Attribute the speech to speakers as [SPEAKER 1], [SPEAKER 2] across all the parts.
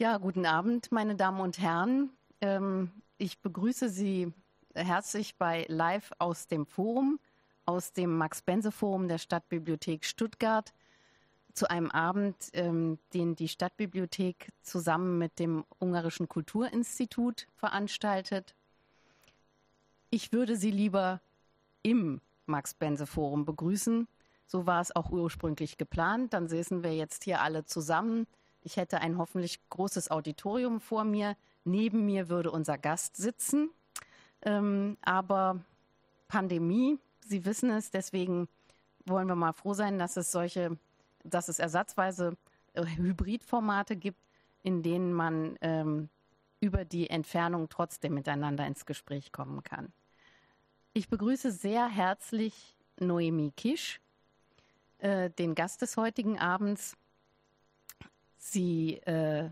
[SPEAKER 1] Ja, guten Abend, meine Damen und Herren. Ähm, ich begrüße Sie herzlich bei Live aus dem Forum, aus dem Max-Bense-Forum der Stadtbibliothek Stuttgart zu einem Abend, ähm, den die Stadtbibliothek zusammen mit dem Ungarischen Kulturinstitut veranstaltet. Ich würde Sie lieber im Max-Bense-Forum begrüßen. So war es auch ursprünglich geplant. Dann säßen wir jetzt hier alle zusammen. Ich hätte ein hoffentlich großes Auditorium vor mir. Neben mir würde unser Gast sitzen. Ähm, aber Pandemie, Sie wissen es, deswegen wollen wir mal froh sein, dass es solche dass es ersatzweise äh, Hybridformate gibt, in denen man ähm, über die Entfernung trotzdem miteinander ins Gespräch kommen kann. Ich begrüße sehr herzlich Noemi Kisch, äh, den Gast des heutigen Abends. Sie, äh,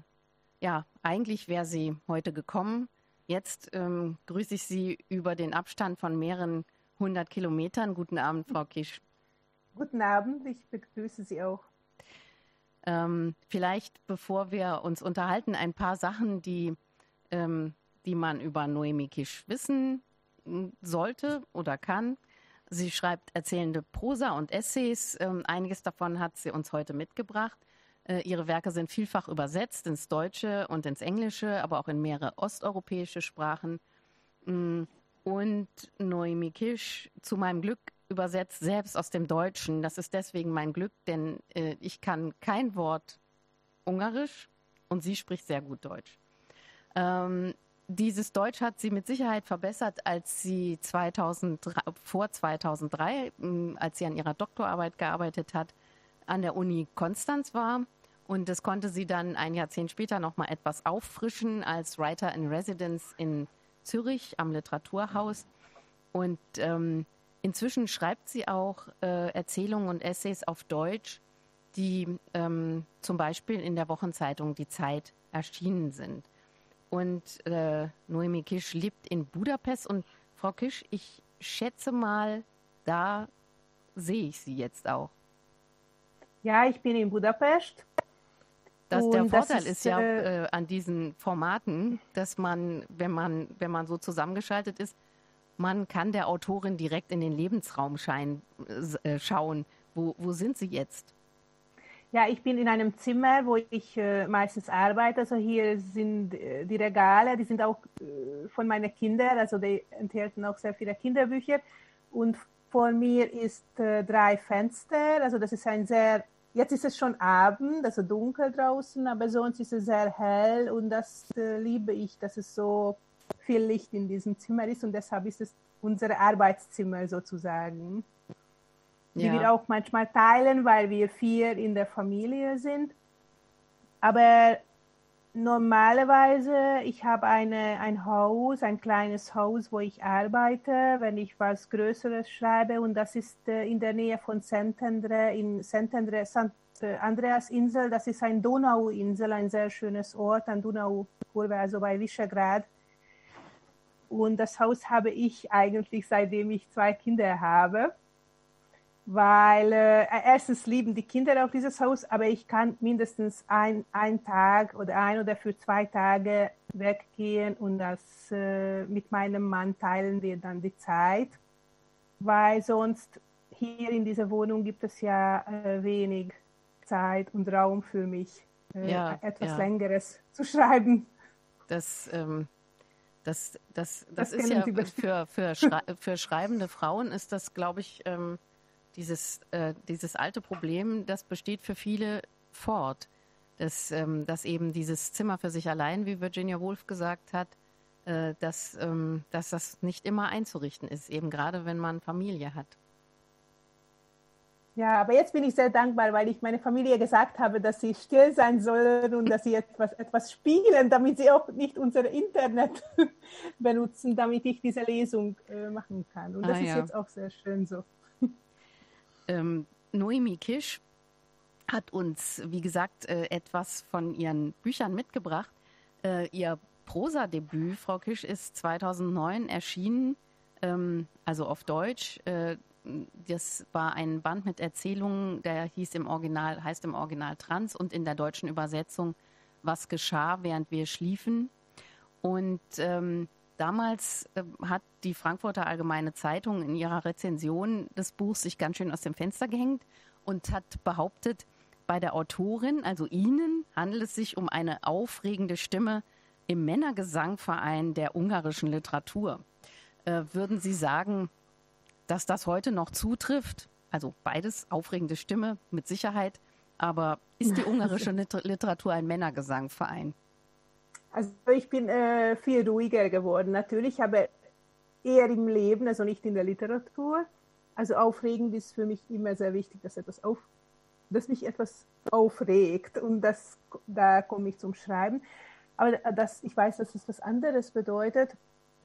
[SPEAKER 1] ja, eigentlich wäre sie heute gekommen. Jetzt ähm, grüße ich Sie über den Abstand von mehreren hundert Kilometern. Guten Abend, Frau Kisch.
[SPEAKER 2] Guten Abend, ich begrüße Sie auch.
[SPEAKER 1] Ähm, vielleicht, bevor wir uns unterhalten, ein paar Sachen, die, ähm, die man über Noemi Kisch wissen hm, sollte oder kann. Sie schreibt erzählende Prosa und Essays. Ähm, einiges davon hat sie uns heute mitgebracht. Äh, ihre Werke sind vielfach übersetzt ins Deutsche und ins Englische, aber auch in mehrere osteuropäische Sprachen. Hm, und Noemi Kisch, zu meinem Glück, übersetzt selbst aus dem Deutschen. Das ist deswegen mein Glück, denn äh, ich kann kein Wort Ungarisch und sie spricht sehr gut Deutsch. Ähm, dieses Deutsch hat sie mit Sicherheit verbessert, als sie 2003, vor 2003, als sie an ihrer Doktorarbeit gearbeitet hat, an der Uni Konstanz war. Und das konnte sie dann ein Jahrzehnt später noch mal etwas auffrischen als Writer in Residence in Zürich am Literaturhaus. Und ähm, Inzwischen schreibt sie auch äh, Erzählungen und Essays auf Deutsch, die ähm, zum Beispiel in der Wochenzeitung Die Zeit erschienen sind. Und äh, Noemi Kisch lebt in Budapest. Und Frau Kisch, ich schätze mal, da sehe ich Sie jetzt auch.
[SPEAKER 2] Ja, ich bin in Budapest.
[SPEAKER 1] Das, der Vorteil ist, ist, ja äh, äh, an diesen Formaten, dass man, wenn man, wenn man so zusammengeschaltet ist, man kann der Autorin direkt in den Lebensraum schein, äh, schauen. Wo, wo sind Sie jetzt?
[SPEAKER 2] Ja, ich bin in einem Zimmer, wo ich äh, meistens arbeite. Also hier sind äh, die Regale, die sind auch äh, von meinen Kindern, also die enthalten auch sehr viele Kinderbücher. Und vor mir ist äh, drei Fenster, also das ist ein sehr, jetzt ist es schon Abend, also dunkel draußen, aber sonst ist es sehr hell und das äh, liebe ich, dass es so viel Licht in diesem Zimmer ist und deshalb ist es unser Arbeitszimmer sozusagen. Die ja. wir auch manchmal teilen, weil wir vier in der Familie sind. Aber normalerweise, ich habe eine, ein Haus, ein kleines Haus, wo ich arbeite, wenn ich was Größeres schreibe. Und das ist äh, in der Nähe von Szentendre, in Szentendre, St. Äh, Andreasinsel. Das ist ein Donauinsel, ein sehr schönes Ort, ein Donaukurve, also bei Visegrad. Und das Haus habe ich eigentlich seitdem ich zwei Kinder habe. Weil äh, erstens lieben die Kinder auch dieses Haus, aber ich kann mindestens ein, ein Tag oder ein oder für zwei Tage weggehen und das äh, mit meinem Mann teilen wir dann die Zeit. Weil sonst hier in dieser Wohnung gibt es ja äh, wenig Zeit und Raum für mich, äh, ja, etwas ja. Längeres zu schreiben.
[SPEAKER 1] Das ähm, das, das, das, das ist ja für, für, Schrei für schreibende Frauen ist das, glaube ich, ähm, dieses, äh, dieses alte Problem, das besteht für viele fort. Dass, ähm, dass eben dieses Zimmer für sich allein, wie Virginia Woolf gesagt hat, äh, dass, ähm, dass das nicht immer einzurichten ist, eben gerade wenn man Familie hat.
[SPEAKER 2] Ja, aber jetzt bin ich sehr dankbar, weil ich meine Familie gesagt habe, dass sie still sein sollen und dass sie etwas, etwas spielen, damit sie auch nicht unser Internet benutzen, damit ich diese Lesung äh, machen kann. Und das ah, ist ja. jetzt auch sehr schön so.
[SPEAKER 1] Ähm, Noemi Kisch hat uns, wie gesagt, äh, etwas von ihren Büchern mitgebracht. Äh, ihr Prosadebüt, Frau Kisch, ist 2009 erschienen, ähm, also auf Deutsch. Äh, das war ein Band mit Erzählungen, der hieß im Original, heißt im Original Trans und in der deutschen Übersetzung was geschah, während wir schliefen. Und ähm, damals äh, hat die Frankfurter Allgemeine Zeitung in ihrer Rezension des Buchs sich ganz schön aus dem Fenster gehängt und hat behauptet, bei der Autorin, also Ihnen, handelt es sich um eine aufregende Stimme im Männergesangverein der ungarischen Literatur. Äh, würden Sie sagen, dass das heute noch zutrifft? Also beides, aufregende Stimme mit Sicherheit. Aber ist die ungarische Literatur ein Männergesangverein?
[SPEAKER 2] Also ich bin äh, viel ruhiger geworden natürlich, aber eher im Leben, also nicht in der Literatur. Also aufregend ist für mich immer sehr wichtig, dass etwas auf, dass mich etwas aufregt und das, da komme ich zum Schreiben. Aber das, ich weiß, dass es was anderes bedeutet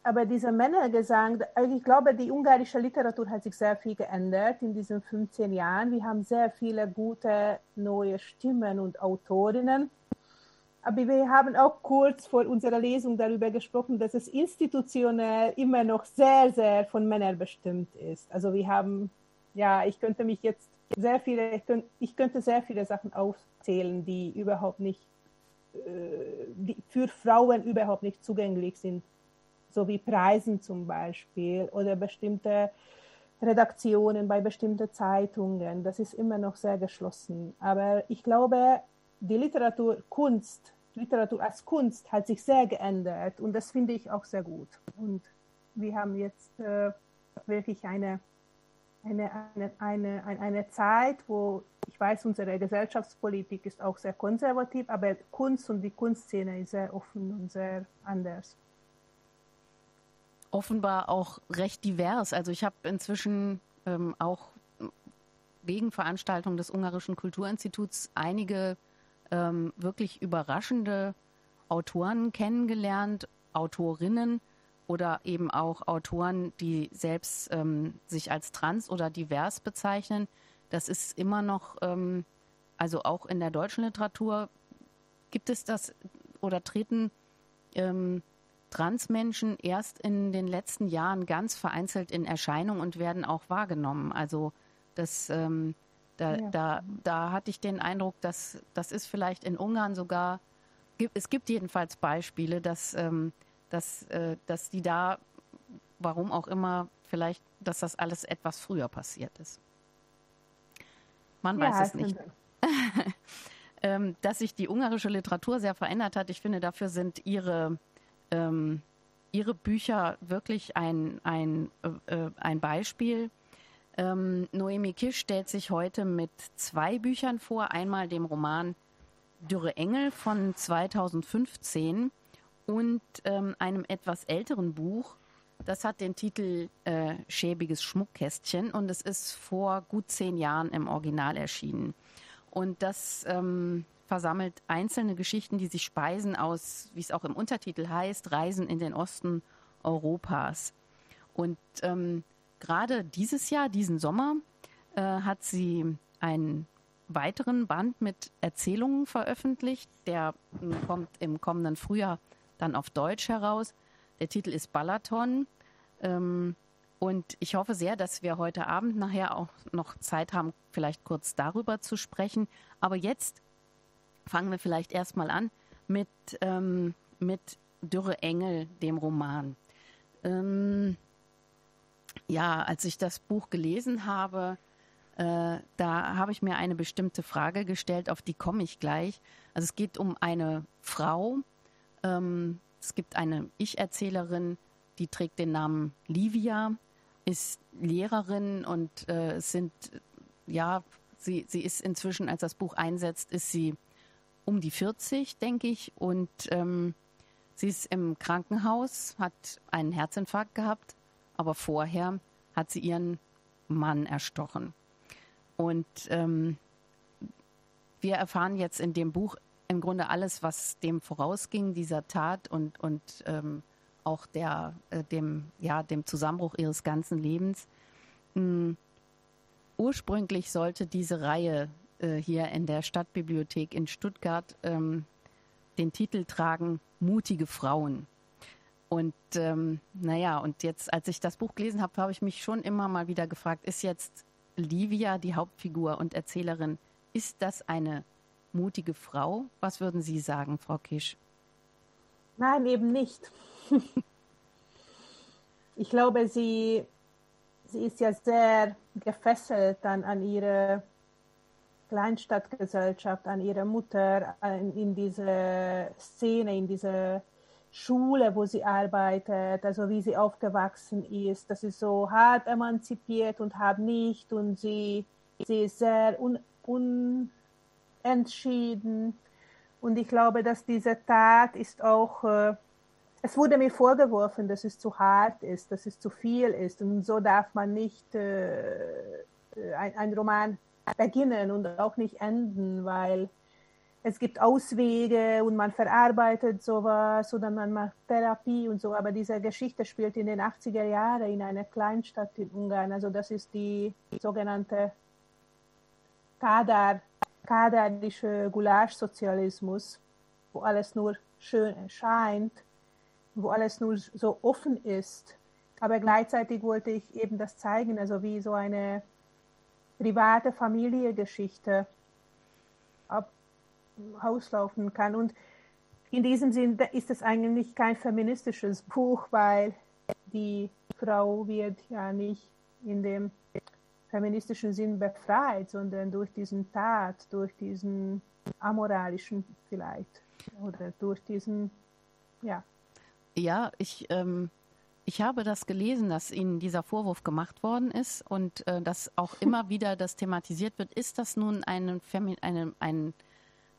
[SPEAKER 2] aber dieser Männergesang, also ich glaube, die ungarische Literatur hat sich sehr viel geändert in diesen 15 Jahren. Wir haben sehr viele gute neue Stimmen und Autorinnen. Aber wir haben auch kurz vor unserer Lesung darüber gesprochen, dass es institutionell immer noch sehr, sehr von Männern bestimmt ist. Also wir haben, ja, ich könnte mich jetzt sehr viele, ich könnte sehr viele Sachen aufzählen, die überhaupt nicht, äh, die für Frauen überhaupt nicht zugänglich sind so wie Preisen zum Beispiel oder bestimmte Redaktionen bei bestimmten Zeitungen. Das ist immer noch sehr geschlossen. Aber ich glaube, die Literatur, Kunst, Literatur als Kunst hat sich sehr geändert und das finde ich auch sehr gut. Und wir haben jetzt äh, wirklich eine, eine, eine, eine, eine Zeit, wo ich weiß, unsere Gesellschaftspolitik ist auch sehr konservativ, aber Kunst und die Kunstszene ist sehr offen und sehr anders
[SPEAKER 1] offenbar auch recht divers. Also ich habe inzwischen ähm, auch wegen Veranstaltungen des Ungarischen Kulturinstituts einige ähm, wirklich überraschende Autoren kennengelernt, Autorinnen oder eben auch Autoren, die selbst ähm, sich als trans oder divers bezeichnen. Das ist immer noch, ähm, also auch in der deutschen Literatur gibt es das oder treten ähm, Transmenschen erst in den letzten Jahren ganz vereinzelt in Erscheinung und werden auch wahrgenommen. Also das, ähm, da, ja. da, da hatte ich den Eindruck, dass das ist vielleicht in Ungarn sogar, es gibt jedenfalls Beispiele, dass, ähm, dass, äh, dass die da, warum auch immer, vielleicht, dass das alles etwas früher passiert ist. Man ja, weiß es nicht. ähm, dass sich die ungarische Literatur sehr verändert hat, ich finde, dafür sind ihre ähm, Ihre Bücher wirklich ein, ein, äh, ein Beispiel. Ähm, Noemi Kisch stellt sich heute mit zwei Büchern vor. Einmal dem Roman Dürre Engel von 2015 und ähm, einem etwas älteren Buch. Das hat den Titel äh, Schäbiges Schmuckkästchen und es ist vor gut zehn Jahren im Original erschienen. Und das ähm, versammelt einzelne Geschichten, die sich speisen aus, wie es auch im Untertitel heißt, Reisen in den Osten Europas. Und ähm, gerade dieses Jahr, diesen Sommer, äh, hat sie einen weiteren Band mit Erzählungen veröffentlicht. Der äh, kommt im kommenden Frühjahr dann auf Deutsch heraus. Der Titel ist Balaton. Ähm, und ich hoffe sehr, dass wir heute Abend nachher auch noch Zeit haben, vielleicht kurz darüber zu sprechen. Aber jetzt fangen wir vielleicht erstmal an mit, ähm, mit Dürre Engel, dem Roman. Ähm, ja, als ich das Buch gelesen habe, äh, da habe ich mir eine bestimmte Frage gestellt, auf die komme ich gleich. Also es geht um eine Frau. Ähm, es gibt eine Ich-Erzählerin, die trägt den Namen Livia, ist Lehrerin und äh, sind, ja, sie, sie ist inzwischen, als das Buch einsetzt, ist sie um die 40, denke ich. Und ähm, sie ist im Krankenhaus, hat einen Herzinfarkt gehabt, aber vorher hat sie ihren Mann erstochen. Und ähm, wir erfahren jetzt in dem Buch im Grunde alles, was dem vorausging, dieser Tat und, und ähm, auch der, äh, dem, ja, dem Zusammenbruch ihres ganzen Lebens. Mhm. Ursprünglich sollte diese Reihe äh, hier in der Stadtbibliothek in Stuttgart ähm, den Titel tragen Mutige Frauen. Und ähm, naja, und jetzt, als ich das Buch gelesen habe, habe ich mich schon immer mal wieder gefragt, ist jetzt Livia die Hauptfigur und Erzählerin, ist das eine mutige Frau. Was würden Sie sagen, Frau Kisch?
[SPEAKER 2] Nein, eben nicht. ich glaube, sie, sie ist ja sehr gefesselt dann an ihre Kleinstadtgesellschaft, an ihre Mutter, in, in diese Szene, in diese Schule, wo sie arbeitet, also wie sie aufgewachsen ist. Das ist so hart emanzipiert und hart nicht und sie, sie ist sehr un, unentschieden. Und ich glaube, dass diese Tat ist auch, äh, es wurde mir vorgeworfen, dass es zu hart ist, dass es zu viel ist. Und so darf man nicht äh, ein, ein Roman beginnen und auch nicht enden, weil es gibt Auswege und man verarbeitet sowas oder man macht Therapie und so, aber diese Geschichte spielt in den 80er Jahren in einer Kleinstadt in Ungarn. Also das ist die sogenannte Kader, kaderische Gulaschsozialismus, wo alles nur schön erscheint, wo alles nur so offen ist. Aber gleichzeitig wollte ich eben das zeigen, also wie so eine private Familiengeschichte auslaufen kann. Und in diesem Sinn ist es eigentlich kein feministisches Buch, weil die Frau wird ja nicht in dem feministischen Sinn befreit, sondern durch diesen Tat, durch diesen amoralischen vielleicht oder durch diesen, ja.
[SPEAKER 1] Ja, ich, ähm, ich habe das gelesen, dass Ihnen dieser Vorwurf gemacht worden ist und äh, dass auch immer wieder das thematisiert wird. Ist das nun ein, Femi eine, ein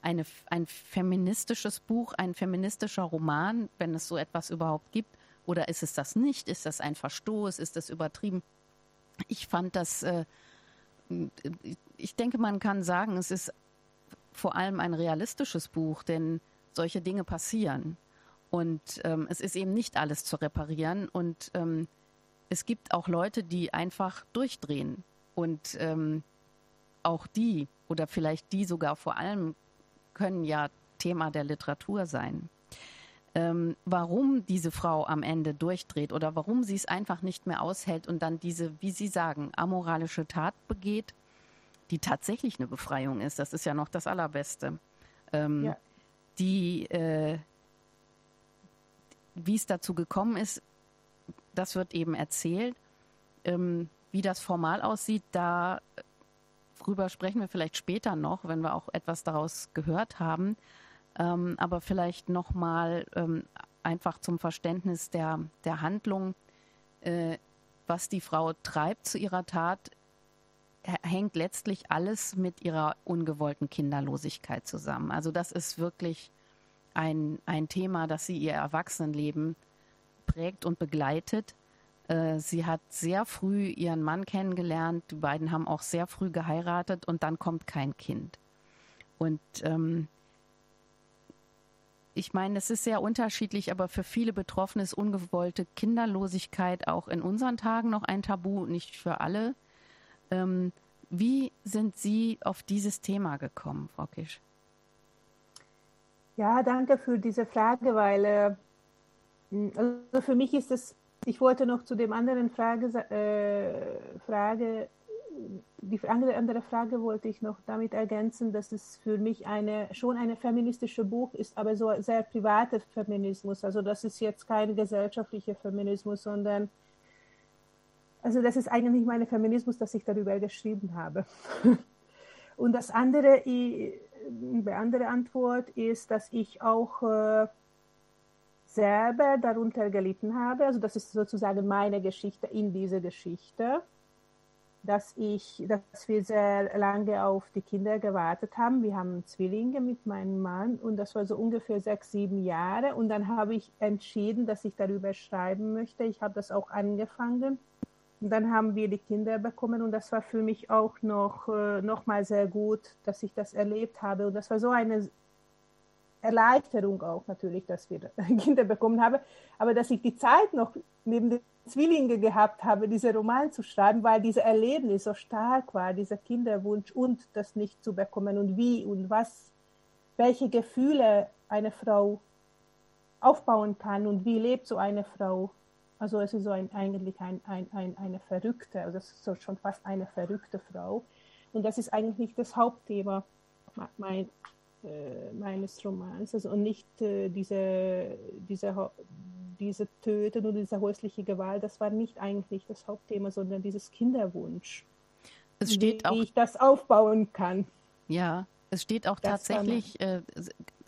[SPEAKER 1] eine, ein feministisches Buch, ein feministischer Roman, wenn es so etwas überhaupt gibt? Oder ist es das nicht? Ist das ein Verstoß? Ist das übertrieben? Ich fand das, äh, ich denke, man kann sagen, es ist vor allem ein realistisches Buch, denn solche Dinge passieren. Und ähm, es ist eben nicht alles zu reparieren. Und ähm, es gibt auch Leute, die einfach durchdrehen. Und ähm, auch die oder vielleicht die sogar vor allem können ja Thema der Literatur sein. Ähm, warum diese Frau am Ende durchdreht oder warum sie es einfach nicht mehr aushält und dann diese, wie Sie sagen, amoralische Tat begeht, die tatsächlich eine Befreiung ist, das ist ja noch das Allerbeste. Ähm, ja. Die, äh, wie es dazu gekommen ist, das wird eben erzählt. Ähm, wie das formal aussieht, da Darüber sprechen wir vielleicht später noch, wenn wir auch etwas daraus gehört haben. Ähm, aber vielleicht nochmal ähm, einfach zum Verständnis der, der Handlung, äh, was die Frau treibt zu ihrer Tat, hängt letztlich alles mit ihrer ungewollten Kinderlosigkeit zusammen. Also das ist wirklich ein, ein Thema, das sie ihr Erwachsenenleben prägt und begleitet. Äh, sie hat sehr früh ihren Mann kennengelernt. Die beiden haben auch sehr früh geheiratet und dann kommt kein Kind. Und ähm, ich meine, es ist sehr unterschiedlich, aber für viele Betroffene ist ungewollte Kinderlosigkeit auch in unseren Tagen noch ein Tabu, nicht für alle. Ähm, wie sind Sie auf dieses Thema gekommen, Frau Kisch?
[SPEAKER 2] Ja, danke für diese Frage, weil äh, also für mich ist es ich wollte noch zu dem anderen Frage, äh, Frage die andere, Frage wollte ich noch damit ergänzen, dass es für mich eine, schon ein feministisches Buch ist, aber so sehr privater Feminismus. Also das ist jetzt kein gesellschaftlicher Feminismus, sondern also das ist eigentlich mein Feminismus, das ich darüber geschrieben habe. Und das andere, die andere Antwort ist, dass ich auch äh, selber darunter gelitten habe. Also das ist sozusagen meine Geschichte in dieser Geschichte, dass ich, dass wir sehr lange auf die Kinder gewartet haben. Wir haben Zwillinge mit meinem Mann und das war so ungefähr sechs, sieben Jahre. Und dann habe ich entschieden, dass ich darüber schreiben möchte. Ich habe das auch angefangen. Und dann haben wir die Kinder bekommen und das war für mich auch noch, äh, noch mal sehr gut, dass ich das erlebt habe. Und das war so eine Erleichterung auch natürlich, dass wir Kinder bekommen haben, aber dass ich die Zeit noch neben den Zwillingen gehabt habe, diese Roman zu schreiben, weil dieses Erlebnis so stark war, dieser Kinderwunsch und das nicht zu bekommen und wie und was, welche Gefühle eine Frau aufbauen kann und wie lebt so eine Frau. Also es ist so ein, eigentlich ein, ein, ein, eine verrückte, also es ist so schon fast eine verrückte Frau. Und das ist eigentlich das Hauptthema mein, äh, meines Romans. Also, und nicht äh, diese, diese, diese Töten oder diese häusliche Gewalt, das war nicht eigentlich das Hauptthema, sondern dieses Kinderwunsch.
[SPEAKER 1] Es steht
[SPEAKER 2] wie,
[SPEAKER 1] auch,
[SPEAKER 2] wie ich das aufbauen kann.
[SPEAKER 1] Ja, es steht auch das tatsächlich äh,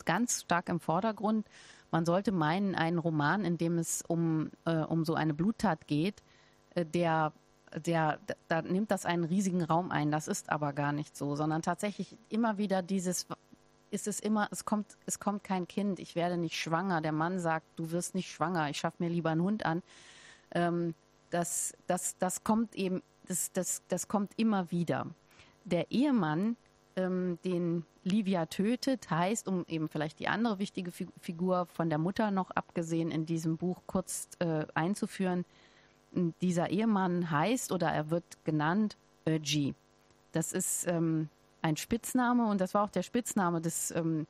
[SPEAKER 1] ganz stark im Vordergrund. Man sollte meinen, einen Roman, in dem es um, äh, um so eine Bluttat geht, äh, der, der, da nimmt das einen riesigen Raum ein. Das ist aber gar nicht so, sondern tatsächlich immer wieder dieses, ist es immer, es kommt, es kommt kein Kind, ich werde nicht schwanger. Der Mann sagt, du wirst nicht schwanger, ich schaffe mir lieber einen Hund an. Ähm, das, das, das kommt eben, das, das, das kommt immer wieder. Der Ehemann, ähm, den Livia tötet, heißt, um eben vielleicht die andere wichtige Figur von der Mutter noch abgesehen in diesem Buch kurz äh, einzuführen, dieser Ehemann heißt oder er wird genannt Öji. Das ist ähm, ein Spitzname und das war auch der Spitzname des ähm,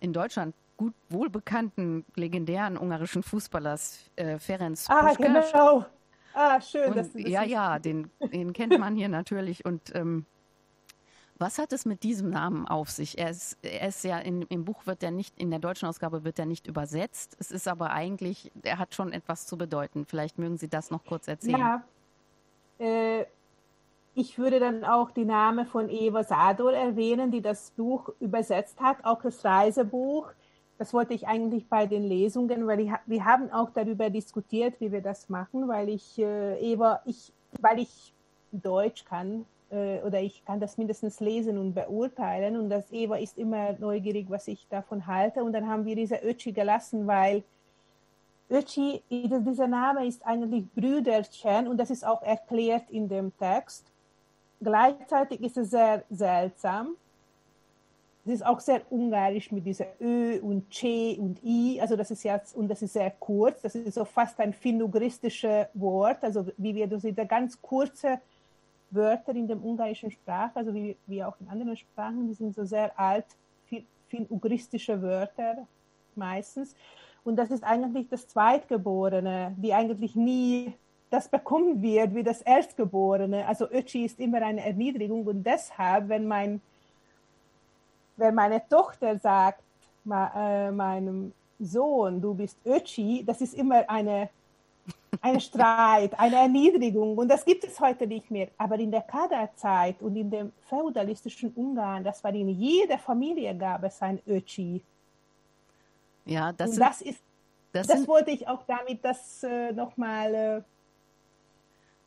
[SPEAKER 1] in Deutschland gut wohlbekannten legendären ungarischen Fußballers äh, Ferenc
[SPEAKER 2] Ah, genau. Ah, schön.
[SPEAKER 1] Und, dass du das ja, ja, den, den kennt man hier natürlich und ähm, was hat es mit diesem Namen auf sich? Er ist, er ist ja in, im Buch wird er nicht, in der deutschen Ausgabe wird er nicht übersetzt. Es ist aber eigentlich, er hat schon etwas zu bedeuten. Vielleicht mögen Sie das noch kurz erzählen.
[SPEAKER 2] Ja, äh, ich würde dann auch die Name von Eva Sador erwähnen, die das Buch übersetzt hat, auch das Reisebuch. Das wollte ich eigentlich bei den Lesungen, weil ich, wir haben auch darüber diskutiert, wie wir das machen, weil ich äh, Eva, ich, weil ich Deutsch kann äh, oder ich kann das mindestens lesen und beurteilen und das Eva ist immer neugierig, was ich davon halte und dann haben wir diese Ötchi gelassen, weil Ötchi, dieser Name ist eigentlich Brüderchen und das ist auch erklärt in dem Text. Gleichzeitig ist es sehr seltsam. Es ist auch sehr ungarisch mit dieser Ö und C und I. Also das ist jetzt, und das ist sehr kurz. Das ist so fast ein finnugristisches Wort. Also wie wir, das sind ganz kurze Wörter in der ungarischen Sprache, also wie, wie auch in anderen Sprachen, die sind so sehr alt, finnugristische Wörter meistens. Und das ist eigentlich das Zweitgeborene, die eigentlich nie das bekommen wird wie das Erstgeborene. Also Öchi ist immer eine Erniedrigung und deshalb, wenn mein wenn meine Tochter sagt äh, meinem Sohn, du bist Öchi, das ist immer eine ein Streit, eine Erniedrigung und das gibt es heute nicht mehr. Aber in der Kaderzeit und in dem feudalistischen Ungarn, das war in jeder Familie gab es ein Öchi.
[SPEAKER 1] Ja, das,
[SPEAKER 2] und das ist, das, das sind, wollte ich auch damit das äh, nochmal äh,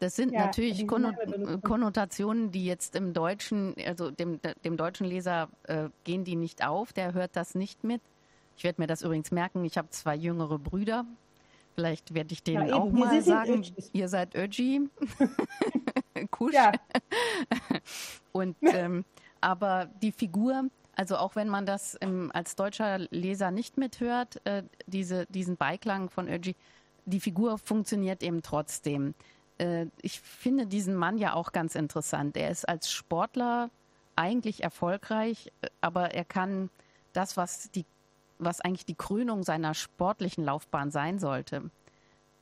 [SPEAKER 1] das sind ja, natürlich Konnotationen, die jetzt im Deutschen, also dem, dem deutschen Leser äh, gehen die nicht auf, der hört das nicht mit. Ich werde mir das übrigens merken, ich habe zwei jüngere Brüder. Vielleicht werde ich denen ja, auch mal sagen, ihr seid Öji. Kusch. Ja. Und ähm, aber die Figur, also auch wenn man das im, als deutscher Leser nicht mithört, äh, diese, diesen Beiklang von Öji, die Figur funktioniert eben trotzdem. Äh, ich finde diesen Mann ja auch ganz interessant. Er ist als Sportler eigentlich erfolgreich, äh, aber er kann das, was die, was eigentlich die Krönung seiner sportlichen Laufbahn sein sollte,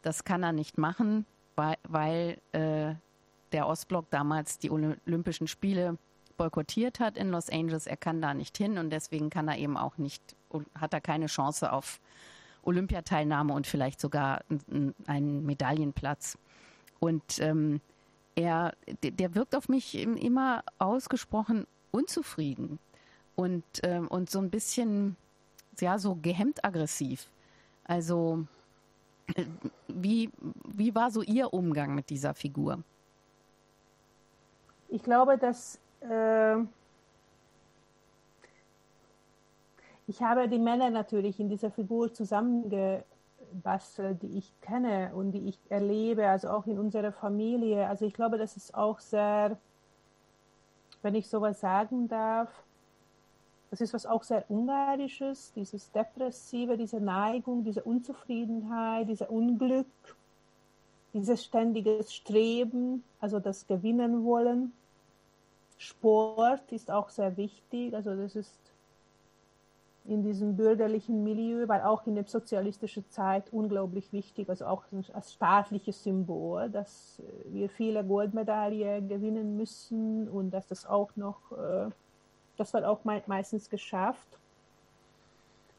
[SPEAKER 1] das kann er nicht machen, weil, weil äh, der Ostblock damals die Olympischen Spiele boykottiert hat in Los Angeles. Er kann da nicht hin und deswegen kann er eben auch nicht, hat er keine Chance auf Olympiateilnahme und vielleicht sogar einen Medaillenplatz. Und ähm, er, der wirkt auf mich immer ausgesprochen unzufrieden und, ähm, und so ein bisschen, ja, so gehemmt aggressiv. Also, äh, wie, wie war so Ihr Umgang mit dieser Figur?
[SPEAKER 2] Ich glaube, dass äh, ich habe die Männer natürlich in dieser Figur zusammenge was, die ich kenne und die ich erlebe, also auch in unserer Familie. Also ich glaube, das ist auch sehr, wenn ich sowas sagen darf, das ist was auch sehr Ungarisches, dieses Depressive, diese Neigung, diese Unzufriedenheit, dieser Unglück, dieses ständige Streben, also das Gewinnen wollen. Sport ist auch sehr wichtig, also das ist in diesem bürgerlichen Milieu, weil auch in der sozialistischen Zeit unglaublich wichtig, also auch als staatliches Symbol, dass äh, wir viele Goldmedaillen gewinnen müssen und dass das auch noch, äh, das wird auch meistens geschafft.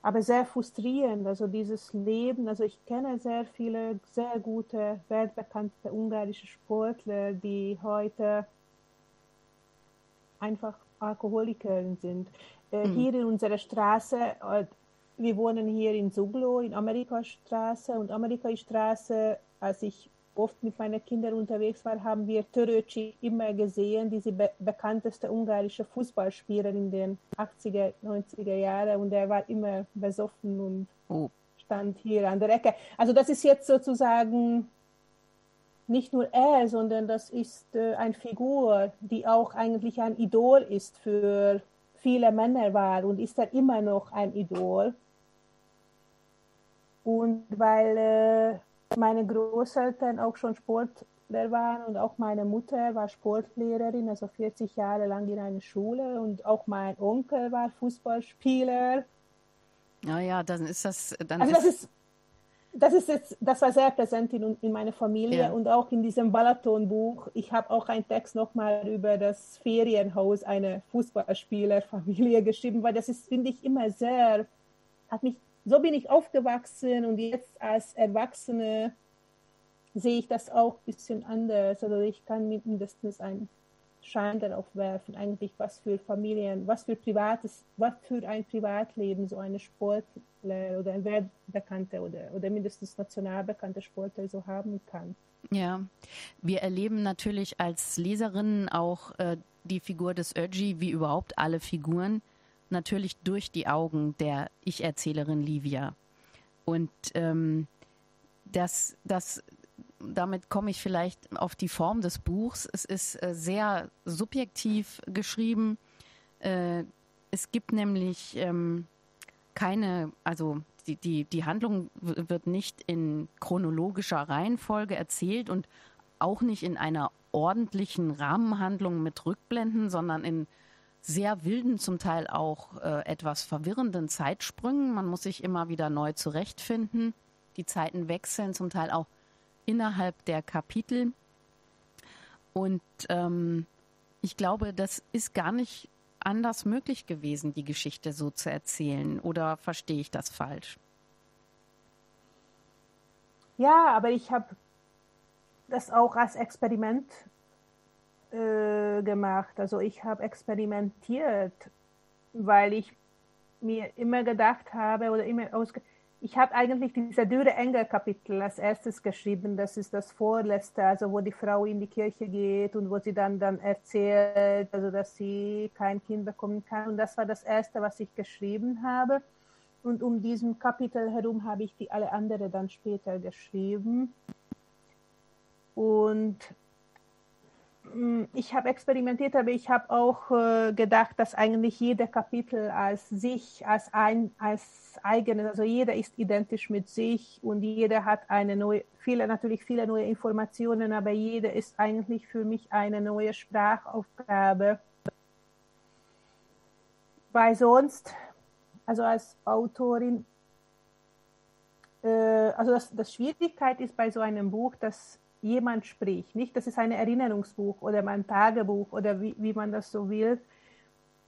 [SPEAKER 2] aber sehr frustrierend. Also dieses Leben, also ich kenne sehr viele sehr gute, weltbekannte ungarische Sportler, die heute einfach Alkoholiker sind. Äh, mhm. Hier in unserer Straße, äh, wir wohnen hier in Zuglo, in Amerikastraße und Amerikastraße, als ich oft mit meinen Kindern unterwegs war, haben wir Töröcsi immer gesehen, diese be bekannteste ungarische Fußballspieler in den 80er, 90er Jahren und er war immer besoffen und oh. stand hier an der Ecke. Also das ist jetzt sozusagen nicht nur er, sondern das ist äh, eine Figur, die auch eigentlich ein Idol ist für viele Männer war und ist er immer noch ein Idol. Und weil äh, meine Großeltern auch schon Sportler waren und auch meine Mutter war Sportlehrerin, also 40 Jahre lang in einer Schule und auch mein Onkel war Fußballspieler.
[SPEAKER 1] Ja, ja, dann ist das. Dann
[SPEAKER 2] also das ist, das ist jetzt, das war sehr präsent in, in meiner Familie ja. und auch in diesem Balaton-Buch. Ich habe auch einen Text nochmal über das Ferienhaus einer Fußballspielerfamilie geschrieben, weil das ist, finde ich, immer sehr, hat mich, so bin ich aufgewachsen und jetzt als Erwachsene sehe ich das auch ein bisschen anders. Also ich kann mindestens ein Schein darauf werfen, eigentlich was für Familien, was für privates, was für ein Privatleben so eine Sportler oder ein weltbekannter oder, oder mindestens national bekannter Sportler so haben kann.
[SPEAKER 1] Ja, wir erleben natürlich als Leserinnen auch äh, die Figur des Öji, wie überhaupt alle Figuren, natürlich durch die Augen der Ich-Erzählerin Livia. Und ähm, das, das damit komme ich vielleicht auf die Form des Buchs. Es ist äh, sehr subjektiv geschrieben. Äh, es gibt nämlich ähm, keine, also die, die, die Handlung wird nicht in chronologischer Reihenfolge erzählt und auch nicht in einer ordentlichen Rahmenhandlung mit Rückblenden, sondern in sehr wilden, zum Teil auch äh, etwas verwirrenden Zeitsprüngen. Man muss sich immer wieder neu zurechtfinden. Die Zeiten wechseln zum Teil auch innerhalb der Kapitel. Und ähm, ich glaube, das ist gar nicht anders möglich gewesen, die Geschichte so zu erzählen. Oder verstehe ich das falsch?
[SPEAKER 2] Ja, aber ich habe das auch als Experiment äh, gemacht. Also ich habe experimentiert, weil ich mir immer gedacht habe oder immer ausge ich habe eigentlich diese Dürre Engel Kapitel als erstes geschrieben. Das ist das vorletzte, also wo die Frau in die Kirche geht und wo sie dann, dann erzählt, also dass sie kein Kind bekommen kann. Und das war das erste, was ich geschrieben habe. Und um diesen Kapitel herum habe ich die alle anderen dann später geschrieben. Und ich habe experimentiert, aber ich habe auch äh, gedacht, dass eigentlich jeder Kapitel als sich, als ein, als eigenes, also jeder ist identisch mit sich und jeder hat eine neue, viele, natürlich viele neue Informationen, aber jeder ist eigentlich für mich eine neue Sprachaufgabe. Weil sonst, also als Autorin, äh, also das, das Schwierigkeit ist bei so einem Buch, dass jemand spricht. Nicht, das ist ein Erinnerungsbuch oder ein Tagebuch oder wie, wie man das so will.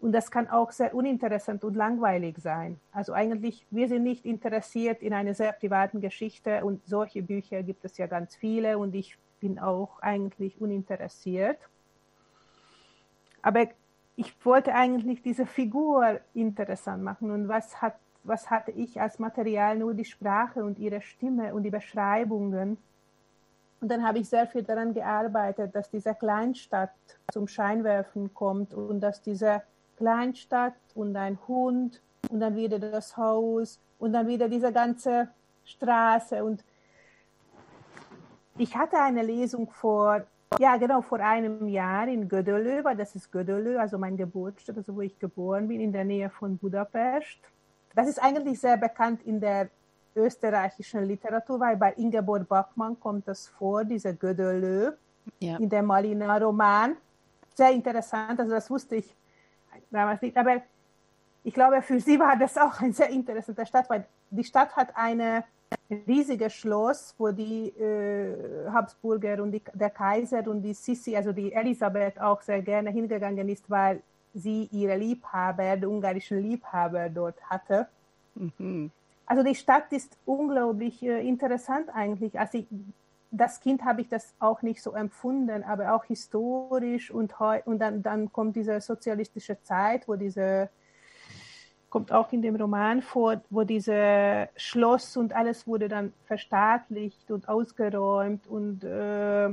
[SPEAKER 2] Und das kann auch sehr uninteressant und langweilig sein. Also eigentlich, wir sind nicht interessiert in einer sehr privaten Geschichte und solche Bücher gibt es ja ganz viele und ich bin auch eigentlich uninteressiert. Aber ich wollte eigentlich diese Figur interessant machen und was, hat, was hatte ich als Material? Nur die Sprache und ihre Stimme und die Beschreibungen und dann habe ich sehr viel daran gearbeitet, dass diese Kleinstadt zum Scheinwerfen kommt und dass diese Kleinstadt und ein Hund und dann wieder das Haus und dann wieder diese ganze Straße. Und ich hatte eine Lesung vor, ja genau, vor einem Jahr in Gödelö, weil das ist Gödelö, also mein Geburtsstadt, also wo ich geboren bin, in der Nähe von Budapest. Das ist eigentlich sehr bekannt in der österreichischen Literatur, weil bei Ingeborg Bachmann kommt das vor, diese Gödelö ja. in dem Malina-Roman. Sehr interessant, also das wusste ich damals nicht, aber ich glaube, für sie war das auch eine sehr interessante Stadt, weil die Stadt hat eine riesige Schloss, wo die äh, Habsburger und die, der Kaiser und die Sissi, also die Elisabeth auch sehr gerne hingegangen ist, weil sie ihre Liebhaber, die ungarischen Liebhaber dort hatte. Mhm. Also die Stadt ist unglaublich äh, interessant eigentlich. Also ich, das Kind habe ich das auch nicht so empfunden, aber auch historisch und, und dann, dann kommt diese sozialistische Zeit, wo diese kommt auch in dem Roman vor, wo dieses Schloss und alles wurde dann verstaatlicht und ausgeräumt und äh,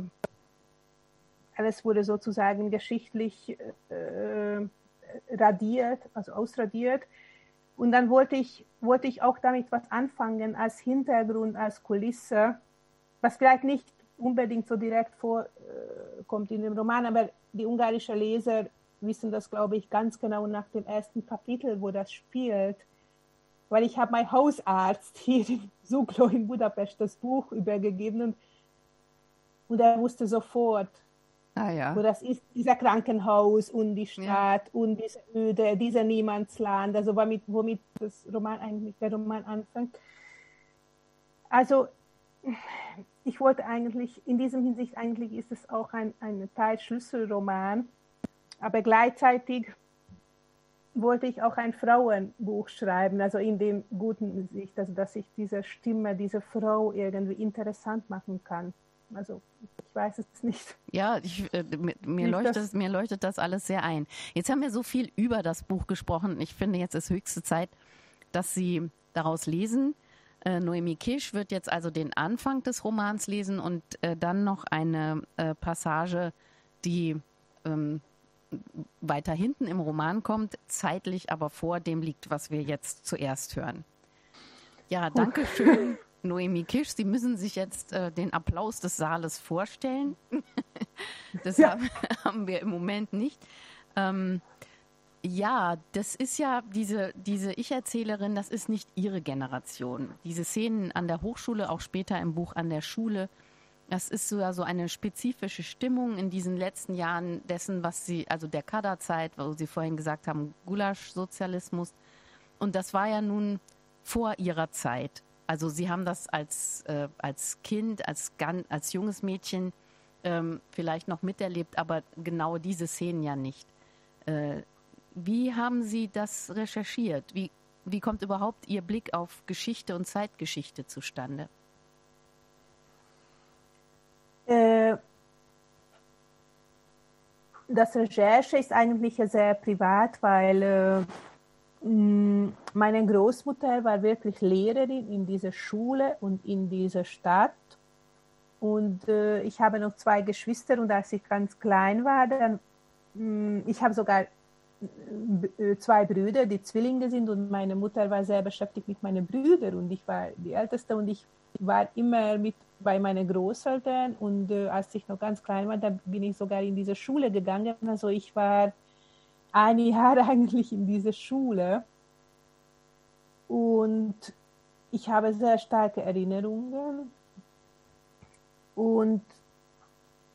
[SPEAKER 2] alles wurde sozusagen geschichtlich äh, radiert, also ausradiert. Und dann wollte ich, wollte ich auch damit was anfangen als Hintergrund, als Kulisse, was vielleicht nicht unbedingt so direkt vorkommt äh, in dem Roman, aber die ungarischen Leser wissen das, glaube ich, ganz genau nach dem ersten Kapitel, wo das spielt. Weil ich habe mein Hausarzt hier in Suglo in Budapest das Buch übergegeben und, er wusste sofort,
[SPEAKER 1] ah, ja.
[SPEAKER 2] wo das ist, dieser Krankenhaus und die Stadt ja. und diese Öde, dieser Niemandsland, also womit, womit das Roman eigentlich, der Roman anfängt. Also ich wollte eigentlich, in diesem Hinsicht eigentlich ist es auch ein, ein Teil Schlüsselroman, aber gleichzeitig wollte ich auch ein Frauenbuch schreiben, also in dem guten Sicht, also dass ich diese Stimme, diese Frau irgendwie interessant machen kann. Also ich weiß es nicht.
[SPEAKER 1] Ja, ich, äh, mir, mir leuchtet, das, mir leuchtet das alles sehr ein. Jetzt haben wir so viel über das Buch gesprochen. Ich finde, jetzt ist höchste Zeit, dass Sie daraus lesen. Äh, Noemi Kisch wird jetzt also den Anfang des Romans lesen und äh, dann noch eine äh, Passage, die ähm, weiter hinten im Roman kommt, zeitlich aber vor dem liegt, was wir jetzt zuerst hören. Ja, danke schön, Noemi Kisch. Sie müssen sich jetzt äh, den Applaus des Saales vorstellen. das ja. haben, haben, wir im Moment nicht. Ähm, ja, das ist ja diese, diese Ich-Erzählerin, das ist nicht ihre Generation. Diese Szenen an der Hochschule, auch später im Buch an der Schule, das ist so, so eine spezifische Stimmung in diesen letzten Jahren dessen, was sie, also der Kaderzeit, wo Sie vorhin gesagt haben, Gulasch-Sozialismus. Und das war ja nun vor ihrer Zeit. Also Sie haben das als, äh, als Kind, als, als junges Mädchen ähm, vielleicht noch miterlebt, aber genau diese Szenen ja nicht. Äh, wie haben Sie das recherchiert? Wie, wie kommt überhaupt Ihr Blick auf Geschichte und Zeitgeschichte zustande?
[SPEAKER 2] Äh, das Recherche ist eigentlich sehr privat, weil äh, meine Großmutter war wirklich Lehrerin in dieser Schule und in dieser Stadt. Und äh, ich habe noch zwei Geschwister und als ich ganz klein war, dann, mh, ich habe sogar äh, zwei Brüder, die Zwillinge sind und meine Mutter war sehr beschäftigt mit meinen Brüdern und ich war die Älteste und ich war immer mit bei meinen Großeltern und äh, als ich noch ganz klein war, da bin ich sogar in diese Schule gegangen. Also ich war ein Jahr eigentlich in dieser Schule und ich habe sehr starke Erinnerungen. Und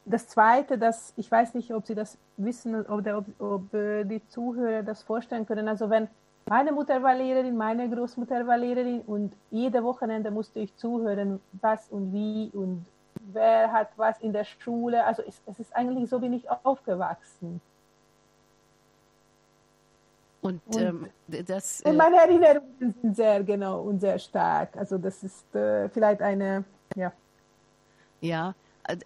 [SPEAKER 2] das Zweite, das ich weiß nicht, ob Sie das wissen oder ob, ob äh, die Zuhörer das vorstellen können. Also wenn meine Mutter war Lehrerin, meine Großmutter war Lehrerin und jede Wochenende musste ich zuhören, was und wie und wer hat was in der Schule. Also es, es ist eigentlich so, bin ich aufgewachsen.
[SPEAKER 1] Und, und, ähm, das,
[SPEAKER 2] äh, und meine Erinnerungen sind sehr genau und sehr stark. Also das ist äh, vielleicht eine, ja.
[SPEAKER 1] Ja,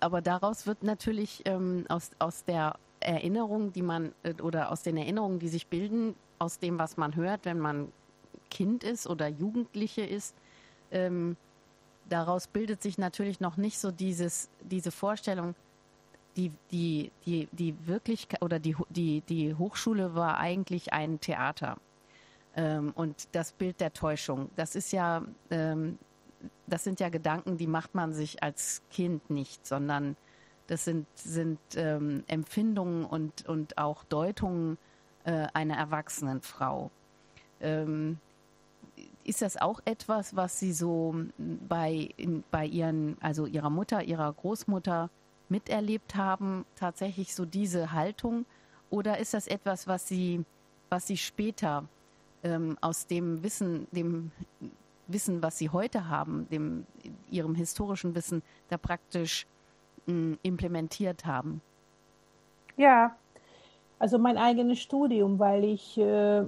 [SPEAKER 1] aber daraus wird natürlich ähm, aus, aus der Erinnerung, die man äh, oder aus den Erinnerungen, die sich bilden, aus dem, was man hört, wenn man Kind ist oder Jugendliche ist, ähm, daraus bildet sich natürlich noch nicht so dieses, diese Vorstellung, die, die, die, die Wirklichkeit oder die, die, die Hochschule war eigentlich ein Theater. Ähm, und das Bild der Täuschung, das ist ja, ähm, das sind ja Gedanken, die macht man sich als Kind nicht, sondern das sind, sind ähm, Empfindungen und, und auch Deutungen äh, einer erwachsenen Frau. Ähm, ist das auch etwas, was Sie so bei, in, bei Ihren, also Ihrer Mutter, Ihrer Großmutter miterlebt haben, tatsächlich so diese Haltung? Oder ist das etwas, was Sie, was Sie später ähm, aus dem Wissen, dem Wissen, was Sie heute haben, dem, Ihrem historischen Wissen, da praktisch mh, implementiert haben?
[SPEAKER 2] Ja, also mein eigenes Studium, weil ich, äh,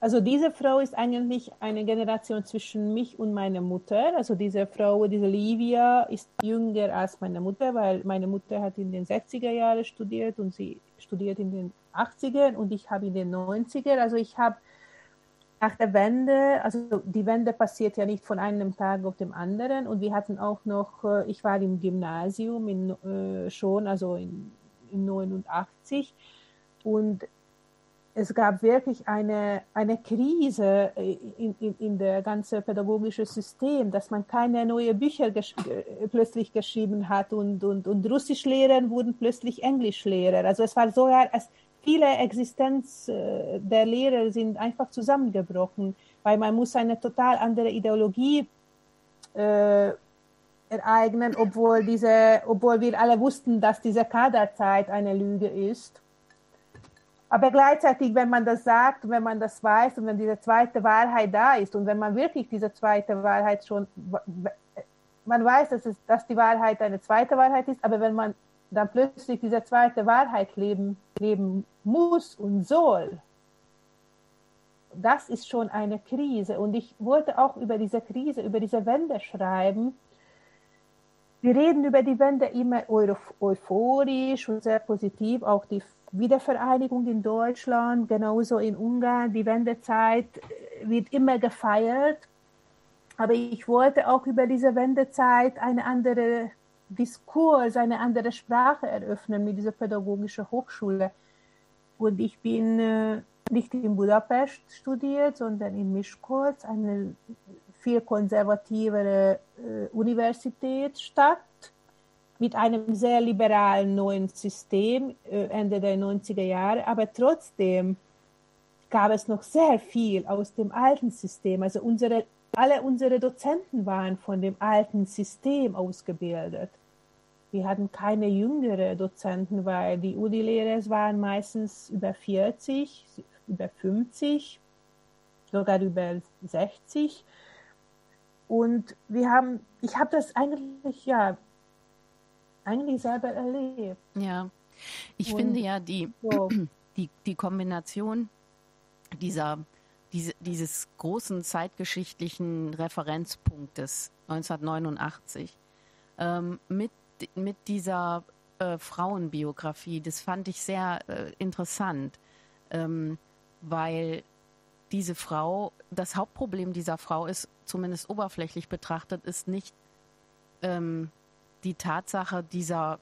[SPEAKER 2] also diese Frau ist eigentlich eine Generation zwischen mich und meiner Mutter. Also diese Frau, diese Livia, ist jünger als meine Mutter, weil meine Mutter hat in den 60er Jahren studiert und sie studiert in den 80er und ich habe in den 90er. Also ich habe nach der Wende, also die Wende passiert ja nicht von einem Tag auf dem anderen und wir hatten auch noch, äh, ich war im Gymnasium in, äh, schon, also in, in 89 und es gab wirklich eine, eine Krise in, in, in der ganzen pädagogischen System, dass man keine neuen Bücher gesch plötzlich geschrieben hat und, und, und Russischlehrer wurden plötzlich Englischlehrer. Also es war so, als viele Existenz äh, der Lehrer sind einfach zusammengebrochen, weil man muss eine total andere Ideologie äh, ereignen, obwohl diese, obwohl wir alle wussten, dass diese Kaderzeit eine Lüge ist. Aber gleichzeitig, wenn man das sagt, wenn man das weiß und wenn diese zweite Wahrheit da ist und wenn man wirklich diese zweite Wahrheit schon, man weiß, dass, es, dass die Wahrheit eine zweite Wahrheit ist, aber wenn man dann plötzlich diese zweite Wahrheit leben, leben muss und soll, das ist schon eine Krise. Und ich wollte auch über diese Krise, über diese Wende schreiben. Wir reden über die Wende immer euphorisch und sehr positiv, auch die Wiedervereinigung in Deutschland, genauso in Ungarn. Die Wendezeit äh, wird immer gefeiert. Aber ich wollte auch über diese Wendezeit eine andere Diskurs, eine andere Sprache eröffnen mit dieser pädagogischen Hochschule. Und ich bin äh, nicht in Budapest studiert, sondern in Miskolc, eine viel konservativere äh, Universitätsstadt mit einem sehr liberalen neuen System äh, Ende der 90er Jahre, aber trotzdem gab es noch sehr viel aus dem alten System. Also unsere, alle unsere Dozenten waren von dem alten System ausgebildet. Wir hatten keine jüngere Dozenten, weil die Uni-Lehrer waren meistens über 40, über 50, sogar über 60. Und wir haben, ich habe das eigentlich ja eigentlich selber erlebt.
[SPEAKER 1] Ja, ich Und finde ja die, so. die, die Kombination dieser, diese, dieses großen zeitgeschichtlichen Referenzpunktes 1989 ähm, mit, mit dieser äh, Frauenbiografie, das fand ich sehr äh, interessant, ähm, weil diese Frau, das Hauptproblem dieser Frau ist, zumindest oberflächlich betrachtet, ist nicht ähm, die Tatsache dieser,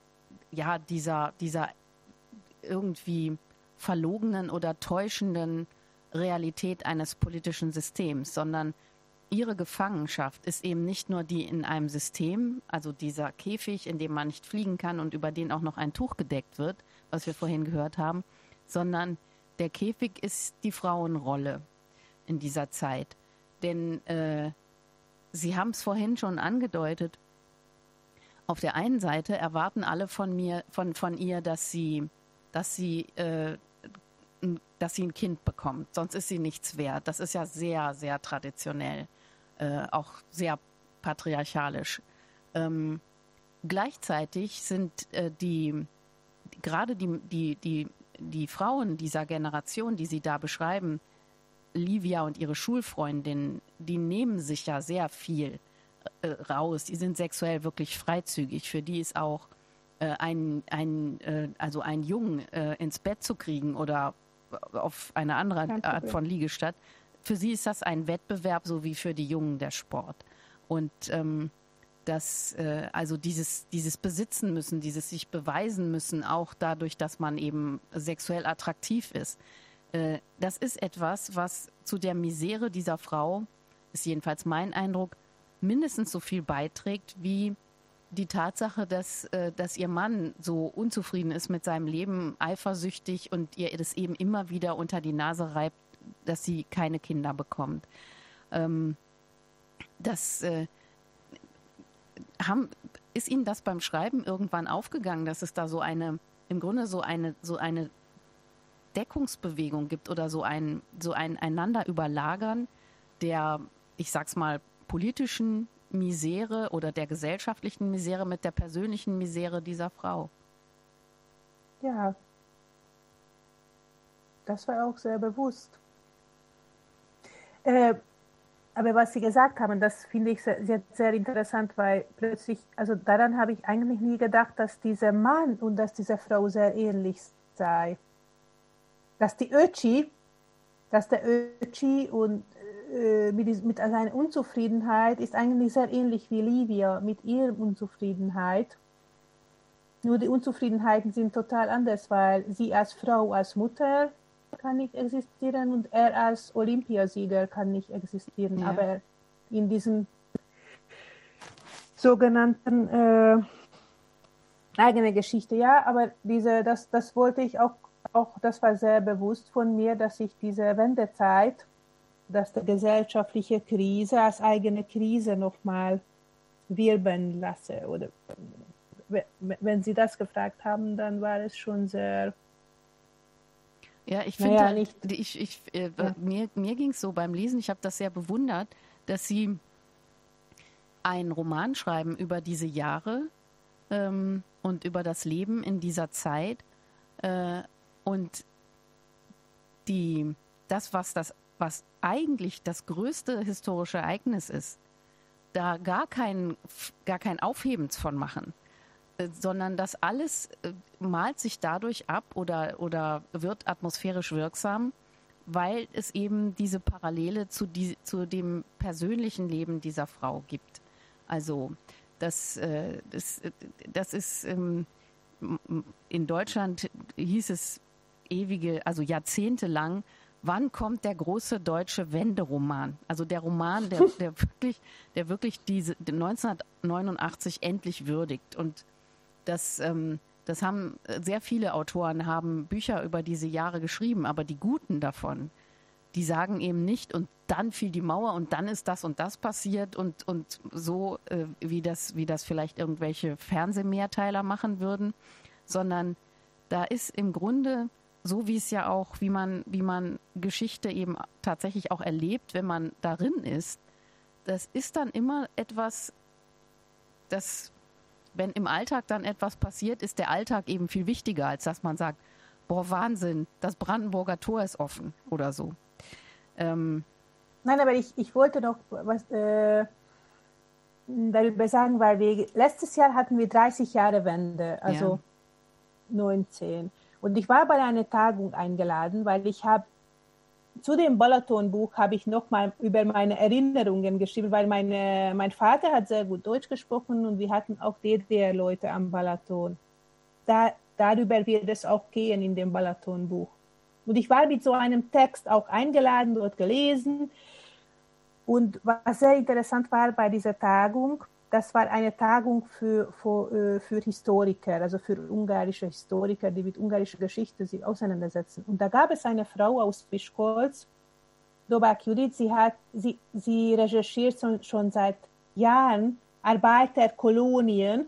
[SPEAKER 1] ja, dieser, dieser irgendwie verlogenen oder täuschenden Realität eines politischen Systems, sondern ihre Gefangenschaft ist eben nicht nur die in einem System, also dieser Käfig, in dem man nicht fliegen kann und über den auch noch ein Tuch gedeckt wird, was wir vorhin gehört haben, sondern der Käfig ist die Frauenrolle in dieser Zeit. Denn äh, Sie haben es vorhin schon angedeutet, auf der einen Seite erwarten alle von mir, von, von ihr, dass sie, dass sie, äh, dass sie ein Kind bekommt. Sonst ist sie nichts wert. Das ist ja sehr, sehr traditionell, äh, auch sehr patriarchalisch. Ähm, gleichzeitig sind äh, die, gerade die, die, die, die Frauen dieser Generation, die Sie da beschreiben, Livia und ihre Schulfreundin, die nehmen sich ja sehr viel äh, raus. Die sind sexuell wirklich freizügig. Für die ist auch äh, ein, ein, äh, also ein Jungen äh, ins Bett zu kriegen oder auf eine andere Art von Liegestatt. Für sie ist das ein Wettbewerb, so wie für die Jungen der Sport. Und ähm, das, äh, also dieses, dieses Besitzen müssen, dieses sich beweisen müssen, auch dadurch, dass man eben sexuell attraktiv ist. Äh, das ist etwas, was zu der Misere dieser Frau, ist jedenfalls mein Eindruck, mindestens so viel beiträgt wie die Tatsache, dass, äh, dass ihr Mann so unzufrieden ist mit seinem Leben, eifersüchtig und ihr das eben immer wieder unter die Nase reibt, dass sie keine Kinder bekommt. Ähm, das äh, haben, ist Ihnen das beim Schreiben irgendwann aufgegangen, dass es da so eine, im Grunde so eine, so eine Deckungsbewegung gibt oder so ein, so ein einander überlagern der, ich sag's mal, politischen Misere oder der gesellschaftlichen Misere mit der persönlichen Misere dieser Frau.
[SPEAKER 2] Ja, das war auch sehr bewusst. Äh, aber was Sie gesagt haben, das finde ich sehr, sehr, interessant, weil plötzlich, also daran habe ich eigentlich nie gedacht, dass dieser Mann und dass diese Frau sehr ähnlich sei. Dass die Öchi, dass der Öchi und äh, mit, mit seiner Unzufriedenheit ist eigentlich sehr ähnlich wie Livia mit ihrer Unzufriedenheit. Nur die Unzufriedenheiten sind total anders, weil sie als Frau, als Mutter kann nicht existieren und er als Olympiasieger kann nicht existieren. Ja. Aber in diesem sogenannten äh, eigene Geschichte, ja, aber diese, das, das wollte ich auch, auch, das war sehr bewusst von mir, dass ich diese Wendezeit, dass die gesellschaftliche Krise als eigene Krise nochmal wirbeln lasse oder wenn Sie das gefragt haben, dann war es schon sehr.
[SPEAKER 1] Ja, ich finde, naja, halt, ich, ich, äh, ja. mir, mir ging es so beim Lesen, ich habe das sehr bewundert, dass Sie einen Roman schreiben über diese Jahre ähm, und über das Leben in dieser Zeit äh, und die, das, was das, was eigentlich das größte historische Ereignis ist, da gar kein, gar kein Aufhebens von machen. Äh, sondern das alles äh, malt sich dadurch ab oder, oder wird atmosphärisch wirksam, weil es eben diese Parallele zu, die, zu dem persönlichen Leben dieser Frau gibt. Also das, äh, das, das ist ähm, in Deutschland hieß es ewige, also jahrzehntelang, wann kommt der große deutsche Wenderoman? Also der Roman, der, der wirklich, der wirklich diese 1989 endlich würdigt. Und das, ähm, das haben äh, sehr viele Autoren haben Bücher über diese Jahre geschrieben, aber die guten davon, die sagen eben nicht und dann fiel die Mauer und dann ist das und das passiert und und so äh, wie das wie das vielleicht irgendwelche Fernsehmehrteiler machen würden, sondern da ist im Grunde so wie es ja auch wie man wie man Geschichte eben tatsächlich auch erlebt, wenn man darin ist, das ist dann immer etwas das wenn im Alltag dann etwas passiert, ist der Alltag eben viel wichtiger, als dass man sagt, boah, Wahnsinn, das Brandenburger Tor ist offen oder so.
[SPEAKER 2] Ähm, Nein, aber ich, ich wollte noch was äh, darüber sagen, weil wir letztes Jahr hatten wir 30 Jahre Wende, also ja. 19. Und ich war bei einer Tagung eingeladen, weil ich habe zu dem Balaton-Buch habe ich nochmal über meine Erinnerungen geschrieben, weil meine, mein Vater hat sehr gut Deutsch gesprochen und wir hatten auch DDR-Leute am Balaton. Da, darüber wird es auch gehen in dem Balaton-Buch. Und ich war mit so einem Text auch eingeladen, dort gelesen. Und was sehr interessant war bei dieser Tagung, das war eine Tagung für, für, äh, für, Historiker, also für ungarische Historiker, die mit ungarischer Geschichte sich auseinandersetzen. Und da gab es eine Frau aus Bischkolz, Dobak Judith, sie, hat, sie, sie recherchiert schon, schon seit Jahren Arbeiterkolonien,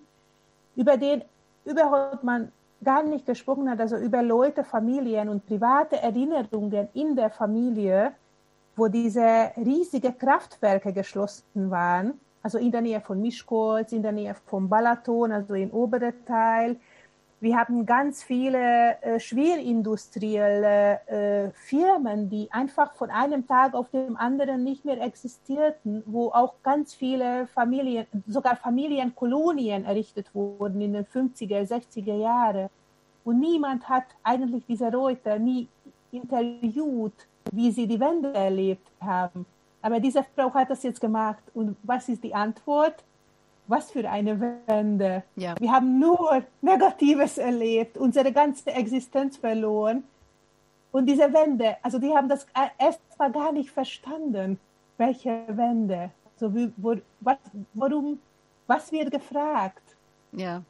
[SPEAKER 2] über die überhaupt man gar nicht gesprochen hat, also über Leute, Familien und private Erinnerungen in der Familie, wo diese riesigen Kraftwerke geschlossen waren also in der Nähe von Mischkolz, in der Nähe von Balaton, also im oberen Teil. Wir haben ganz viele äh, schwerindustrielle äh, Firmen, die einfach von einem Tag auf den anderen nicht mehr existierten, wo auch ganz viele Familien, sogar Familienkolonien errichtet wurden in den 50er, 60er Jahren. Und niemand hat eigentlich diese Leute nie interviewt, wie sie die Wende erlebt haben. Aber diese Frau hat das jetzt gemacht. Und was ist die Antwort? Was für eine Wende. Ja. Wir haben nur Negatives erlebt, unsere ganze Existenz verloren. Und diese Wende, also die haben das erst mal gar nicht verstanden. Welche Wende? So wie, wo, was, warum, was wird gefragt?
[SPEAKER 1] Ja.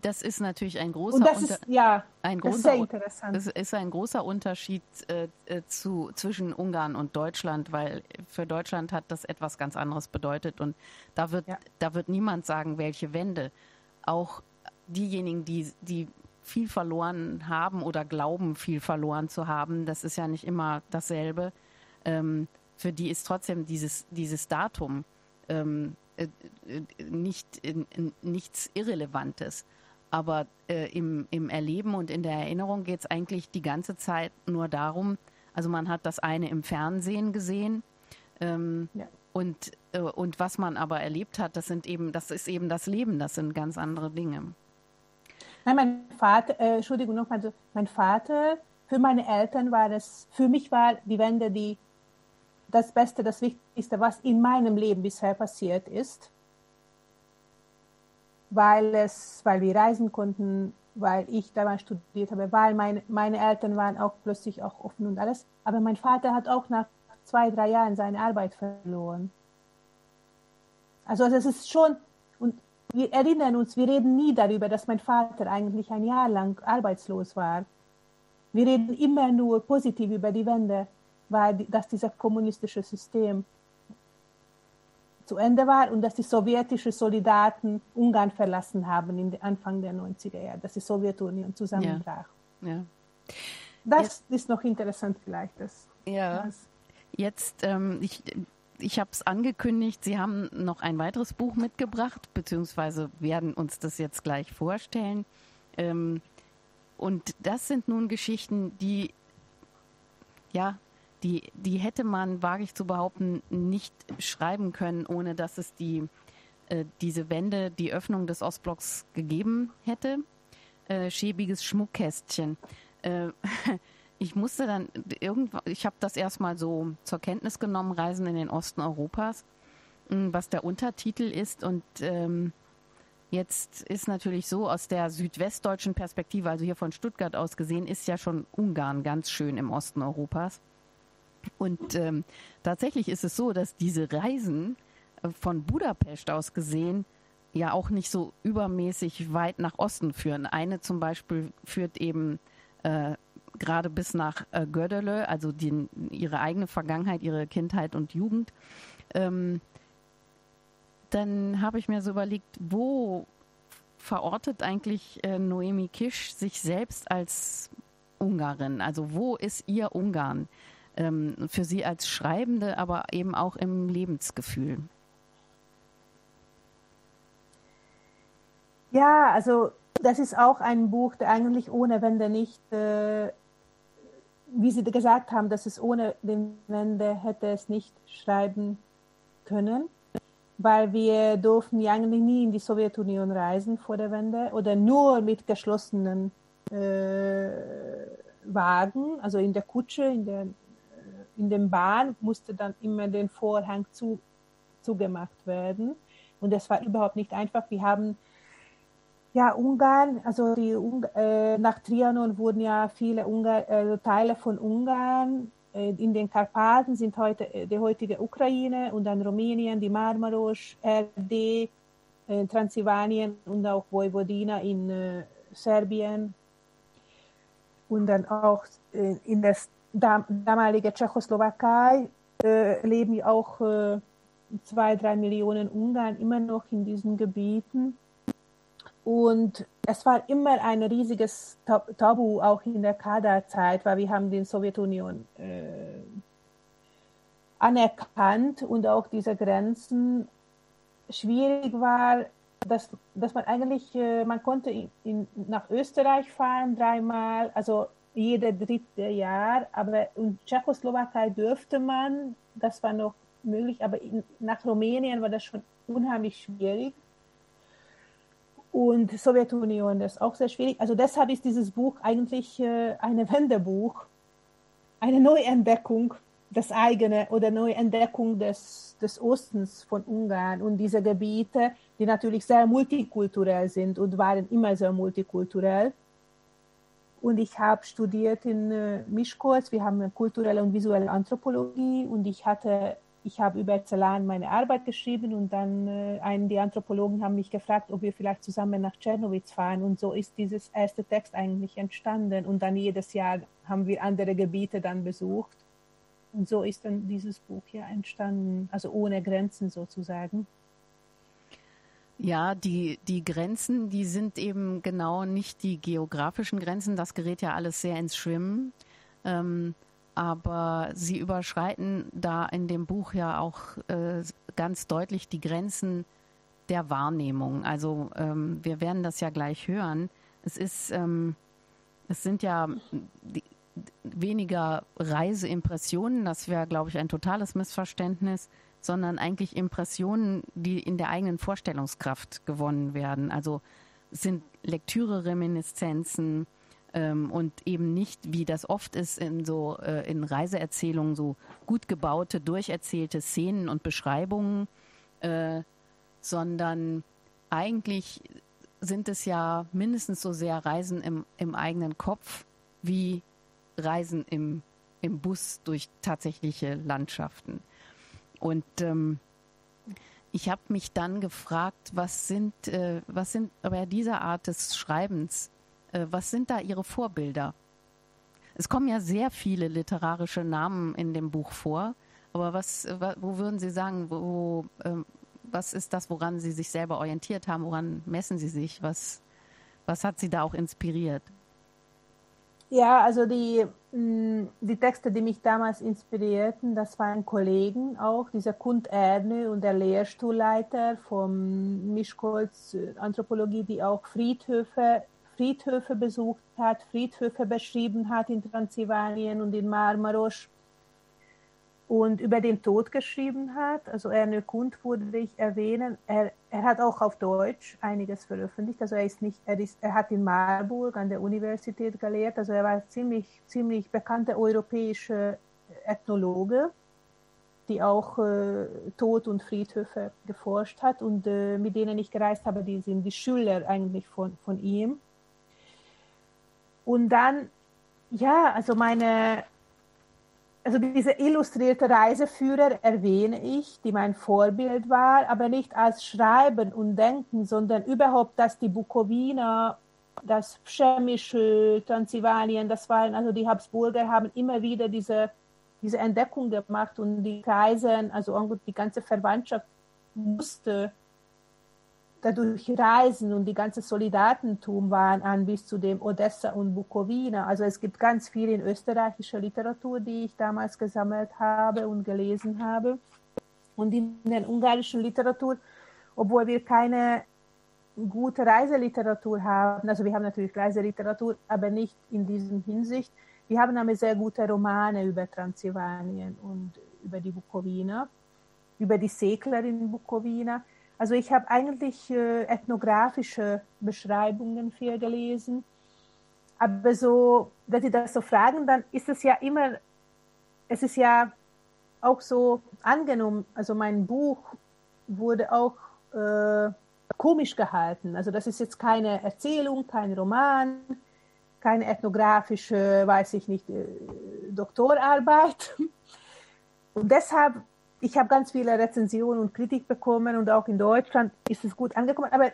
[SPEAKER 1] Das ist natürlich ein großer Und
[SPEAKER 2] das ist, ja,
[SPEAKER 1] ein großer, das ist sehr interessant. Es ist ein großer Unterschied äh, äh, zu, zwischen Ungarn und Deutschland, weil für Deutschland hat das etwas ganz anderes bedeutet und da wird, ja. da wird niemand sagen, welche Wende. Auch diejenigen, die, die viel verloren haben oder glauben, viel verloren zu haben, das ist ja nicht immer dasselbe. Ähm, für die ist trotzdem dieses, dieses Datum ähm, äh, äh, nicht, nichts Irrelevantes. Aber äh, im, im Erleben und in der Erinnerung geht es eigentlich die ganze Zeit nur darum, Also man hat das eine im Fernsehen gesehen. Ähm, ja. Und, äh, und was man aber erlebt hat, das sind eben, das ist eben das Leben, das sind ganz andere Dinge.
[SPEAKER 2] Nein, mein Vater, äh, Entschuldigung nochmal, also mein Vater, für meine Eltern war es, für mich war die Wende die, das Beste, das Wichtigste, was in meinem Leben bisher passiert ist, weil es, weil wir reisen konnten, weil ich damals studiert habe, weil meine, meine Eltern waren auch plötzlich auch offen und alles. Aber mein Vater hat auch nach zwei, drei Jahren seine Arbeit verloren. Also es ist schon, und wir erinnern uns, wir reden nie darüber, dass mein Vater eigentlich ein Jahr lang arbeitslos war. Wir reden immer nur positiv über die Wende, weil dass dieses kommunistische System zu Ende war und dass die sowjetischen Soldaten Ungarn verlassen haben in Anfang der 90er Jahre, dass die Sowjetunion zusammenbrach. Ja. ja. Das Jetzt, ist noch interessant vielleicht. Das,
[SPEAKER 1] ja. Das. Jetzt, ähm, ich, ich habe es angekündigt, Sie haben noch ein weiteres Buch mitgebracht, beziehungsweise werden uns das jetzt gleich vorstellen. Ähm, und das sind nun Geschichten, die ja die, die hätte man, wage ich zu behaupten, nicht schreiben können, ohne dass es die, äh, diese Wende, die Öffnung des Ostblocks gegeben hätte. Äh, schäbiges Schmuckkästchen. Äh, ich musste dann irgendwann, ich habe das erstmal so zur Kenntnis genommen, Reisen in den Osten Europas, hm, was der Untertitel ist und ähm, Jetzt ist natürlich so aus der südwestdeutschen Perspektive, also hier von Stuttgart aus gesehen, ist ja schon Ungarn ganz schön im Osten Europas. Und ähm, tatsächlich ist es so, dass diese Reisen äh, von Budapest aus gesehen ja auch nicht so übermäßig weit nach Osten führen. Eine zum Beispiel führt eben äh, gerade bis nach äh, Gödele, also die, ihre eigene Vergangenheit, ihre Kindheit und Jugend. Ähm, dann habe ich mir so überlegt, wo verortet eigentlich äh, Noemi Kisch sich selbst als Ungarin? Also wo ist ihr Ungarn? Ähm, für Sie als Schreibende, aber eben auch im Lebensgefühl?
[SPEAKER 2] Ja, also das ist auch ein Buch, der eigentlich ohne Wende nicht, äh, wie Sie gesagt haben, dass es ohne den Wende hätte es nicht schreiben können, weil wir durften ja eigentlich nie in die Sowjetunion reisen vor der Wende oder nur mit geschlossenen äh, Wagen, also in der Kutsche, in der in der Bahn musste dann immer den Vorhang zu, zugemacht werden. Und das war überhaupt nicht einfach. Wir haben ja Ungarn, also die, äh, nach Trianon wurden ja viele Ungar, äh, Teile von Ungarn äh, in den Karpaten sind heute äh, die heutige Ukraine und dann Rumänien, die Marmaros, RD, äh, Transsilvanien und auch Vojvodina in äh, Serbien und dann auch in der damalige Tschechoslowakei äh, leben auch äh, zwei, drei Millionen Ungarn immer noch in diesen Gebieten. Und es war immer ein riesiges Tabu, auch in der Kaderzeit, weil wir haben die Sowjetunion äh, anerkannt und auch diese Grenzen schwierig war, dass, dass man eigentlich, äh, man konnte in, in, nach Österreich fahren dreimal, also jede dritte Jahr, aber in Tschechoslowakei dürfte man, das war noch möglich, aber in, nach Rumänien war das schon unheimlich schwierig. Und Sowjetunion das ist auch sehr schwierig. Also deshalb ist dieses Buch eigentlich äh, ein Wendebuch, eine Neuentdeckung des eigenen oder Neuentdeckung des, des Ostens von Ungarn und diese Gebiete, die natürlich sehr multikulturell sind und waren immer sehr multikulturell. Und ich habe studiert in äh, Mischkurs. Wir haben kulturelle und visuelle Anthropologie. Und ich hatte, ich habe über Zelan meine Arbeit geschrieben. Und dann äh, einen, die Anthropologen haben mich gefragt, ob wir vielleicht zusammen nach Tschernowitz fahren. Und so ist dieses erste Text eigentlich entstanden. Und dann jedes Jahr haben wir andere Gebiete dann besucht. Und so ist dann dieses Buch hier entstanden, also ohne Grenzen sozusagen.
[SPEAKER 1] Ja, die, die Grenzen, die sind eben genau nicht die geografischen Grenzen. Das gerät ja alles sehr ins Schwimmen. Ähm, aber sie überschreiten da in dem Buch ja auch äh, ganz deutlich die Grenzen der Wahrnehmung. Also ähm, wir werden das ja gleich hören. Es ist, ähm, es sind ja die, weniger Reiseimpressionen, das wäre, glaube ich, ein totales Missverständnis, sondern eigentlich Impressionen, die in der eigenen Vorstellungskraft gewonnen werden. Also sind Lektüre-Reminiszenzen ähm, und eben nicht, wie das oft ist in so äh, in Reiseerzählungen, so gut gebaute, durcherzählte Szenen und Beschreibungen, äh, sondern eigentlich sind es ja mindestens so sehr Reisen im, im eigenen Kopf wie Reisen im, im Bus durch tatsächliche Landschaften. Und ähm, ich habe mich dann gefragt, was sind, äh, was sind bei dieser Art des Schreibens, äh, was sind da Ihre Vorbilder? Es kommen ja sehr viele literarische Namen in dem Buch vor, aber was, wo würden Sie sagen, wo, ähm, was ist das, woran Sie sich selber orientiert haben? Woran messen Sie sich? Was, was hat Sie da auch inspiriert?
[SPEAKER 2] Ja, also die, die Texte, die mich damals inspirierten, das waren Kollegen auch, dieser Kund Erne und der Lehrstuhlleiter vom Mischkolz Anthropologie, die auch Friedhöfe, Friedhöfe besucht hat, Friedhöfe beschrieben hat in Transsilvanien und in Marmaros und über den Tod geschrieben hat. Also Erne Kund würde ich erwähnen. Er, er hat auch auf Deutsch einiges veröffentlicht. Also er ist nicht, er ist, er hat in Marburg an der Universität gelehrt. Also er war ziemlich, ziemlich bekannter europäischer Ethnologe, die auch äh, Tod und Friedhöfe geforscht hat und äh, mit denen ich gereist habe, die sind die Schüler eigentlich von, von ihm. Und dann, ja, also meine also diese illustrierte Reiseführer erwähne ich, die mein Vorbild war, aber nicht als Schreiben und Denken, sondern überhaupt, dass die Bukowina, das Pschemische, Transsilvanien, das waren, also die Habsburger haben immer wieder diese, diese Entdeckung gemacht und die Kaiser, also die ganze Verwandtschaft musste dadurch Reisen und die ganze Soldatentum waren an bis zu dem Odessa und Bukowina. Also es gibt ganz viel in österreichischer Literatur, die ich damals gesammelt habe und gelesen habe. Und in der ungarischen Literatur, obwohl wir keine gute Reiseliteratur haben, also wir haben natürlich Reiseliteratur, aber nicht in diesem Hinsicht. Wir haben aber sehr gute Romane über Transsilvanien und über die Bukowina, über die Segler in Bukowina. Also ich habe eigentlich äh, ethnografische Beschreibungen viel gelesen. Aber so, wenn Sie das so fragen, dann ist es ja immer, es ist ja auch so angenommen, also mein Buch wurde auch äh, komisch gehalten. Also das ist jetzt keine Erzählung, kein Roman, keine ethnografische, weiß ich nicht, äh, Doktorarbeit. Und deshalb ich habe ganz viele Rezensionen und Kritik bekommen und auch in Deutschland ist es gut angekommen. Aber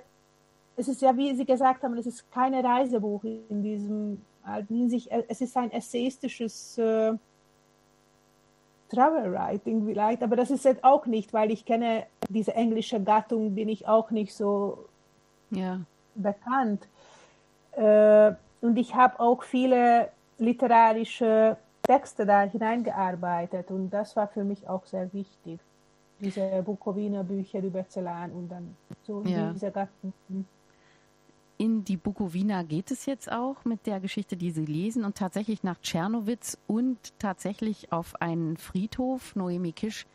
[SPEAKER 2] es ist ja, wie Sie gesagt haben, es ist keine Reisebuch in diesem alten Hinsicht. Es ist ein essayistisches äh, Travel Writing vielleicht, aber das ist jetzt auch nicht, weil ich kenne diese englische Gattung, bin ich auch nicht so ja. bekannt. Äh, und ich habe auch viele literarische Texte da hineingearbeitet und das war für mich auch sehr wichtig. Diese Bukowiner Bücher über Zellan und dann so ja. diese Gatten.
[SPEAKER 1] In die Bukowina geht es jetzt auch mit der Geschichte, die Sie lesen und tatsächlich nach Tschernowitz und tatsächlich auf einen Friedhof. Noemi Kisch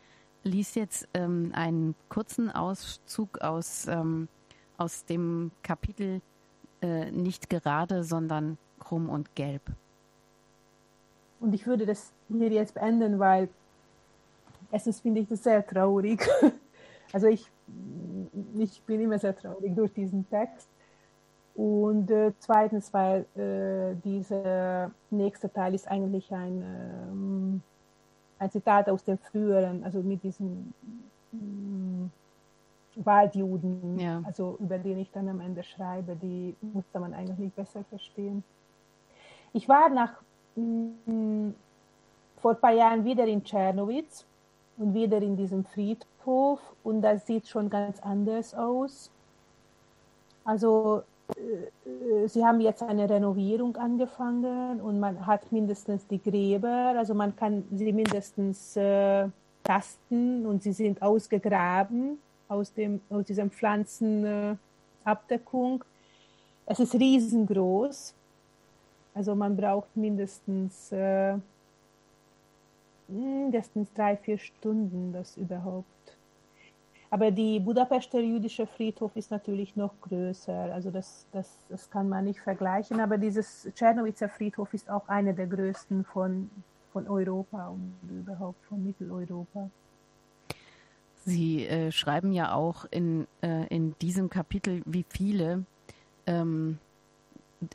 [SPEAKER 1] liest jetzt ähm, einen kurzen Auszug aus, ähm, aus dem Kapitel äh, Nicht gerade, sondern krumm und gelb.
[SPEAKER 2] Und ich würde das hier jetzt beenden, weil erstens finde ich das sehr traurig. Also ich, ich bin immer sehr traurig durch diesen Text. Und äh, zweitens, weil äh, dieser nächste Teil ist eigentlich ein, ähm, ein Zitat aus dem früheren, also mit diesem ähm, Waldjuden, ja. also über den ich dann am Ende schreibe, die musste man eigentlich besser verstehen. Ich war nach vor ein paar Jahren wieder in Tschernowitz und wieder in diesem Friedhof und das sieht schon ganz anders aus. Also äh, sie haben jetzt eine Renovierung angefangen und man hat mindestens die Gräber, also man kann sie mindestens äh, tasten und sie sind ausgegraben aus, dem, aus diesem Pflanzenabdeckung. Äh, es ist riesengroß Also man braucht mindestens, äh, mindestens drei, vier Stunden, das überhaupt. Aber die Budapester jüdische Friedhof ist natürlich noch größer. Also das, das, das kann man nicht vergleichen. Aber dieses Tschernowitzer Friedhof ist auch einer der größten von, von Europa und überhaupt von Mitteleuropa.
[SPEAKER 1] Sie äh, schreiben ja auch in, äh, in diesem Kapitel, wie viele ähm,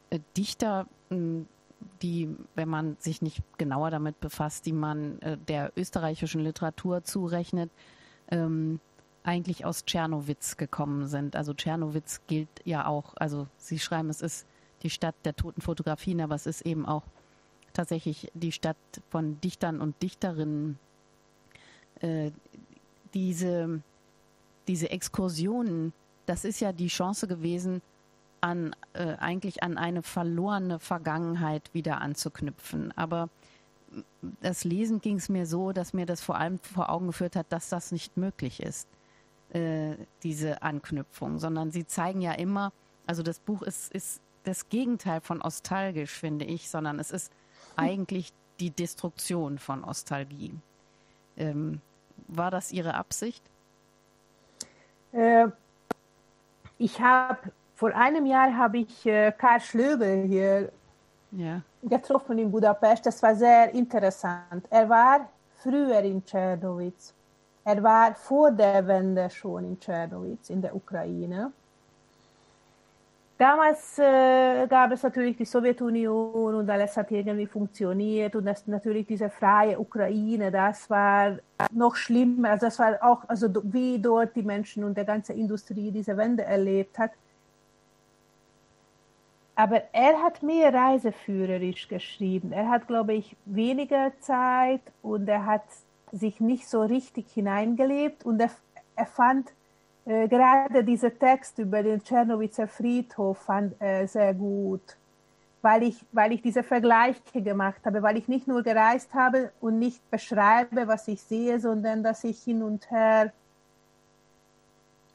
[SPEAKER 1] äh, Dichter, die, wenn man sich nicht genauer damit befasst, die man äh, der österreichischen Literatur zurechnet, ähm, eigentlich aus Tschernowitz gekommen sind. Also Tschernowitz gilt ja auch, also Sie schreiben, es ist die Stadt der toten Fotografien, aber es ist eben auch tatsächlich die Stadt von Dichtern und Dichterinnen. Äh, diese, diese Exkursionen, das ist ja die Chance gewesen, an äh, eigentlich an eine verlorene Vergangenheit wieder anzuknüpfen. Aber das Lesen ging es mir so, dass mir das vor allem vor Augen geführt hat, dass das nicht möglich ist, äh, diese Anknüpfung, sondern sie zeigen ja immer, also das Buch ist, ist das Gegenteil von nostalgisch, finde ich, sondern es ist eigentlich die Destruktion von Nostalgie. Ähm, war das Ihre Absicht?
[SPEAKER 2] Äh, ich habe vor einem Jahr habe ich äh, Karl Schlöbel hier ja. getroffen in Budapest. Das war sehr interessant. Er war früher in Tschernowitz. Er war vor der Wende schon in Tschernowitz in der Ukraine. Damals äh, gab es natürlich die Sowjetunion und alles hat irgendwie funktioniert und das natürlich diese freie Ukraine, das war noch schlimmer. Also das war auch, also wie dort die Menschen und der ganze Industrie diese Wende erlebt hat. Aber er hat mehr reiseführerisch geschrieben. Er hat, glaube ich, weniger Zeit und er hat sich nicht so richtig hineingelebt und er, er fand äh, gerade diesen Text über den Tschernowitzer Friedhof fand er sehr gut, weil ich, weil ich diese Vergleiche gemacht habe, weil ich nicht nur gereist habe und nicht beschreibe, was ich sehe, sondern dass ich hin und her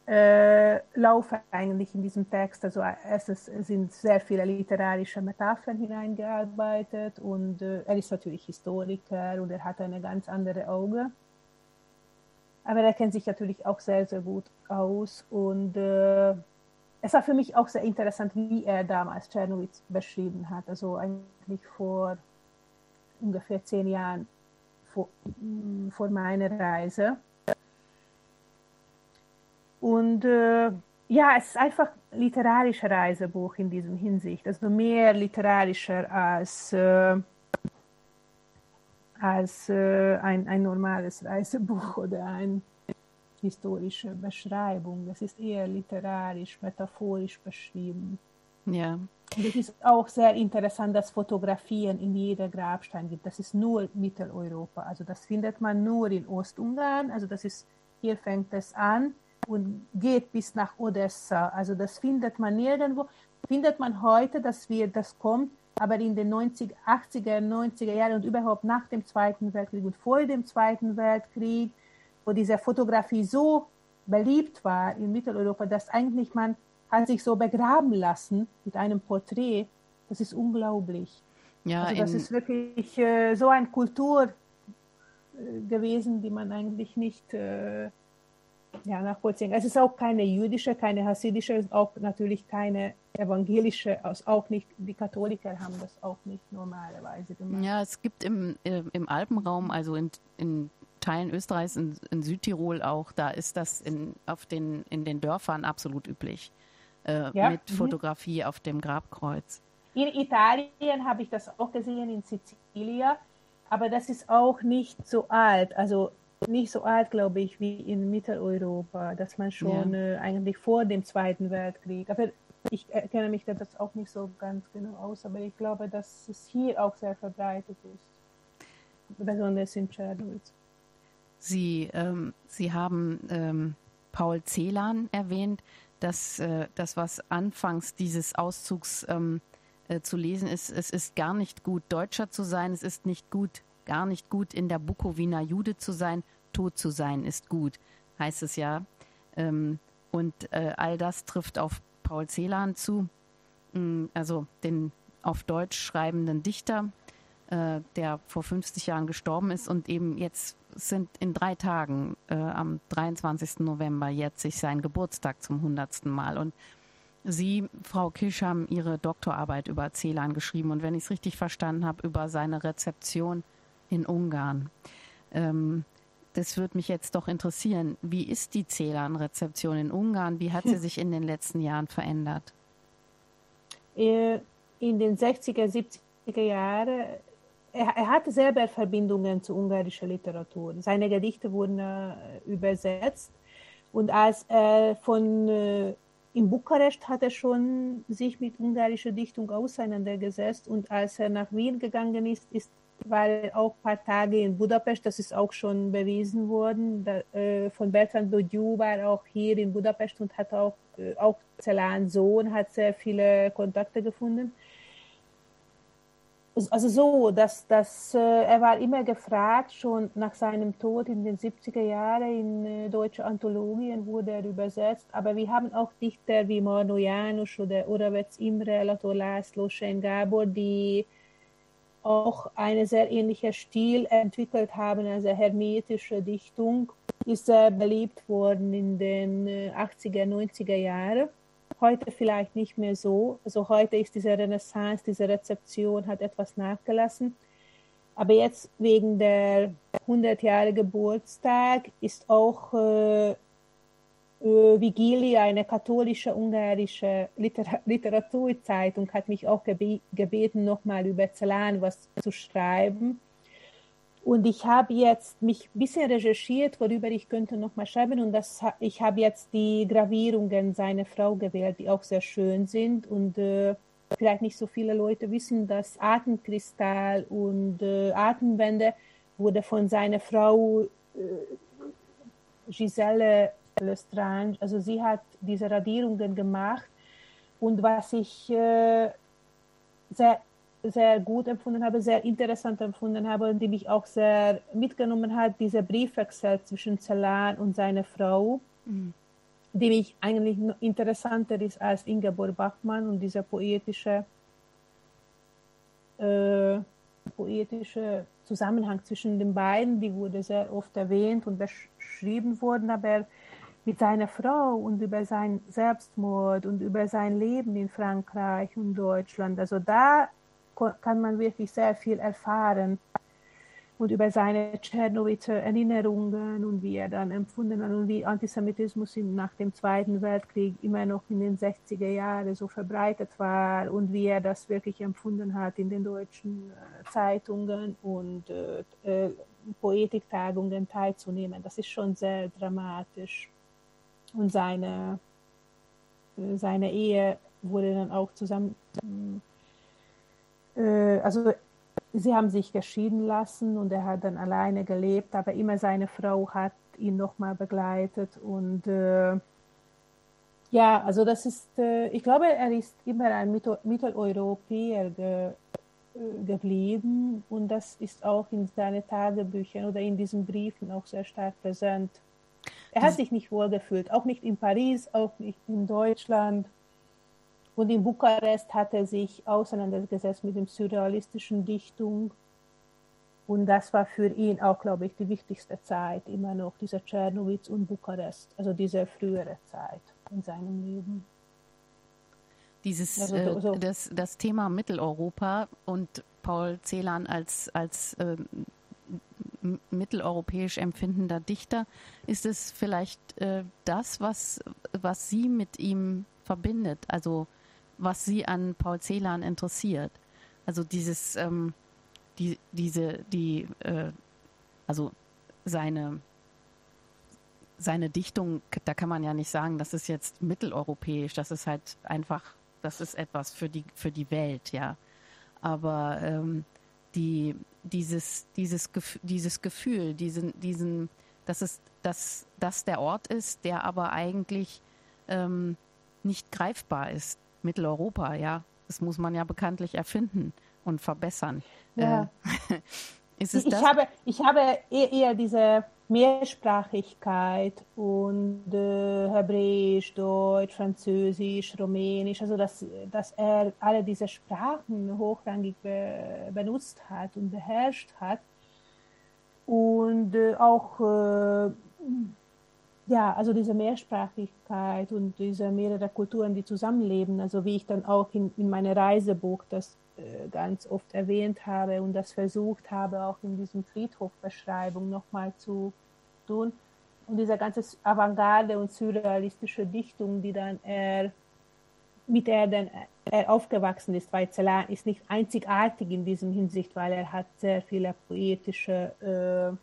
[SPEAKER 2] äh, laufe eigentlich in diesem Text. Also es sind sehr viele literarische Metaphern hineingearbeitet und äh, er ist natürlich Historiker und er hat eine ganz andere Auge. Aber er kennt sich natürlich auch sehr, sehr gut aus und äh, es war für mich auch sehr interessant, wie er damals Czernowitz beschrieben hat. Also eigentlich vor ungefähr zehn Jahren vor, vor meiner Reise. Und äh, ja, es ist einfach ein literarisches Reisebuch in diesem Hinsicht. Also mehr literarischer als, äh, als äh, ein, ein normales Reisebuch oder eine historische Beschreibung. Es ist eher literarisch, metaphorisch beschrieben.
[SPEAKER 1] Ja.
[SPEAKER 2] Und es ist auch sehr interessant, dass Fotografien in jeder Grabstein gibt. Das ist nur Mitteleuropa. Also das findet man nur in Ostungarn. Also das ist, hier fängt es an und geht bis nach Odessa. Also das findet man nirgendwo. Findet man heute, dass wir das kommt, aber in den 90, 80er, 90er Jahren und überhaupt nach dem Zweiten Weltkrieg und vor dem Zweiten Weltkrieg, wo diese Fotografie so beliebt war in Mitteleuropa, dass eigentlich man hat sich so begraben lassen mit einem Porträt. Das ist unglaublich. Ja, also das ist wirklich äh, so eine Kultur äh, gewesen, die man eigentlich nicht äh, ja, nachvollziehen. Es ist auch keine jüdische, keine hasidische, auch natürlich keine evangelische, auch nicht, die Katholiker haben das auch nicht normalerweise gemacht.
[SPEAKER 1] Ja, es gibt im, im Alpenraum, also in, in Teilen Österreichs, in, in, Südtirol auch, da ist das in, auf den, in den Dörfern absolut üblich, äh, ja. mit mhm. Fotografie mhm. auf dem Grabkreuz.
[SPEAKER 2] In Italien habe ich das auch gesehen, in Sizilien, aber das ist auch nicht so alt. Also nicht so alt, glaube ich, wie in Mitteleuropa, dass man schon ja. äh, eigentlich vor dem Zweiten Weltkrieg, aber ich kenne mich das auch nicht so ganz genau aus, aber ich glaube, dass es hier auch sehr verbreitet ist, besonders in Czernowitz.
[SPEAKER 1] Sie, ähm, Sie haben ähm, Paul Celan erwähnt, dass äh, das, was anfangs dieses Auszugs ähm, äh, zu lesen ist, es ist gar nicht gut, Deutscher zu sein, es ist nicht gut, gar nicht gut, in der Bukowina Jude zu sein, tot zu sein ist gut, heißt es ja. Ähm, und äh, all das trifft auf Paul Celan zu, mm, also den auf Deutsch schreibenden Dichter, äh, der vor 50 Jahren gestorben ist und eben jetzt sind in drei Tagen, äh, am 23. November, jetzt sich sein Geburtstag zum hundertsten Mal. Und Sie, Frau Kisch, haben Ihre Doktorarbeit über Celan geschrieben und wenn ich es richtig verstanden habe, über seine Rezeption in Ungarn. Ähm, das würde mich jetzt doch interessieren. Wie ist die Celan-Rezeption in Ungarn? Wie hat sie sich in den letzten Jahren verändert?
[SPEAKER 2] Äh, in den 60er, 70er Jahren, er, hatte selber Verbindungen zu ungarischer Literatur. Seine Gedichte wurden äh, übersetzt. Und als er von äh, in Bukarest hat er schon sich mit ungarischer Dichtung auseinandergesetzt und als er nach Wien gegangen ist, ist er auch ein paar Tage in Budapest, das ist auch schon bewiesen worden. Da, äh, von Bertrand Bodiou war auch hier in Budapest und hat auch, äh, auch Celan Sohn, hat sehr viele Kontakte gefunden also so, dass, dass äh, er war immer gefragt, schon nach seinem Tod in den 70er Jahren in äh, deutsche Anthologien wurde er übersetzt, aber wir haben auch Dichter wie Marno Janusz oder Oravec Imre, Lato László, Shane Gabor, die auch einen sehr ähnlichen Stil entwickelt haben, also hermetische Dichtung, ist sehr beliebt worden in den 80er, äh, 90er Jahren heute vielleicht nicht mehr so. Also heute ist diese Renaissance, diese Rezeption hat etwas nachgelassen. Aber jetzt wegen der 100 Jahre Geburtstag ist auch äh, äh, eine katholische ungarische Liter Literaturzeitung, hat mich auch gebe gebeten, nochmal über Celan was zu schreiben. Und ich habe jetzt mich ein bisschen recherchiert, worüber ich könnte noch mal schreiben. Und das, ich habe jetzt die Gravierungen seiner Frau gewählt, die auch sehr schön sind. Und äh, vielleicht nicht so viele Leute wissen, dass Atemkristall und äh, Atemwände wurde von seiner Frau äh, Giselle Lestrange, also sie hat diese Radierungen gemacht. Und was ich äh, sehr sehr gut empfunden habe, sehr interessant empfunden habe und die mich auch sehr mitgenommen hat, dieser Briefwechsel zwischen Celan und seiner Frau, mhm. die mich eigentlich interessanter ist als Ingeborg Bachmann und dieser poetische, äh, poetische Zusammenhang zwischen den beiden, die wurde sehr oft erwähnt und beschrieben worden, aber mit seiner Frau und über seinen Selbstmord und über sein Leben in Frankreich und Deutschland. Also da kann man wirklich sehr viel erfahren und über seine Tschernowitzer Erinnerungen und wie er dann empfunden hat und wie Antisemitismus nach dem Zweiten Weltkrieg immer noch in den 60er Jahren so verbreitet war und wie er das wirklich empfunden hat in den deutschen äh, Zeitungen und äh, äh, Poetiktagungen teilzunehmen. Das ist schon sehr dramatisch. Und seine, äh, seine Ehe wurde dann auch zusammen äh, also sie haben sich geschieden lassen und er hat dann alleine gelebt, aber immer seine Frau hat ihn nochmal begleitet und äh, ja, also das ist, äh, ich glaube, er ist immer ein Mittel Mitteleuropäer ge äh, geblieben und das ist auch in seinen Tagebüchern oder in diesen Briefen auch sehr stark präsent. Er hat sich nicht wohl gefühlt, auch nicht in Paris, auch nicht in Deutschland. Und in Bukarest hat er sich auseinandergesetzt mit dem surrealistischen Dichtung. Und das war für ihn auch, glaube ich, die wichtigste Zeit, immer noch dieser Tschernowitz und Bukarest, also diese frühere Zeit in seinem Leben.
[SPEAKER 1] Dieses, also, äh, so. das, das Thema Mitteleuropa und Paul Celan als, als äh, mitteleuropäisch empfindender Dichter, ist es vielleicht äh, das, was, was Sie mit ihm verbindet? Also was Sie an Paul Celan interessiert. Also dieses, ähm, die, diese, die, äh, also seine, seine Dichtung, da kann man ja nicht sagen, das ist jetzt mitteleuropäisch, das ist halt einfach, das ist etwas für die, für die Welt, ja. Aber ähm, die, dieses, dieses, dieses Gefühl, diesen, diesen, dass es, dass das der Ort ist, der aber eigentlich ähm, nicht greifbar ist. Mitteleuropa, ja. Das muss man ja bekanntlich erfinden und verbessern. Ja.
[SPEAKER 2] Äh, ist es ich, habe, ich habe eher diese Mehrsprachigkeit und äh, Hebräisch, Deutsch, Französisch, Rumänisch, also dass, dass er alle diese Sprachen hochrangig be benutzt hat und beherrscht hat. Und äh, auch äh, ja, also diese Mehrsprachigkeit und diese mehrere Kulturen, die zusammenleben, also wie ich dann auch in, in meinem Reisebuch das äh, ganz oft erwähnt habe und das versucht habe, auch in diesem Friedhofbeschreibung nochmal zu tun. Und diese ganze Avantgarde und surrealistische Dichtung, die dann er, mit der dann er aufgewachsen ist, weil Celan ist nicht einzigartig in diesem Hinsicht, weil er hat sehr viele poetische äh,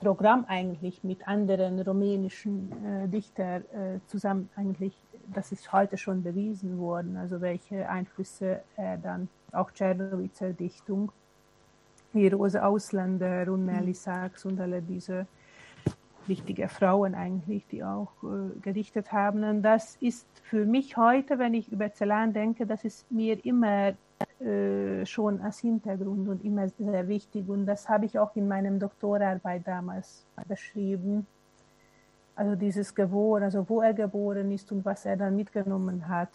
[SPEAKER 2] Programm eigentlich mit anderen rumänischen äh, Dichtern äh, zusammen eigentlich, das ist heute schon bewiesen worden, also welche Einflüsse er dann auch Czernowitzer Dichtung, wie Rose Ausländer und Nelly mhm. Sachs und alle diese wichtige Frauen eigentlich, die auch äh, gedichtet haben. Und das ist für mich heute, wenn ich über Celan denke, das ist mir immer äh, schon als Hintergrund und immer sehr wichtig. Und das habe ich auch in meinem Doktorarbeit damals beschrieben. Also dieses Geboren, also wo er geboren ist und was er dann mitgenommen hat.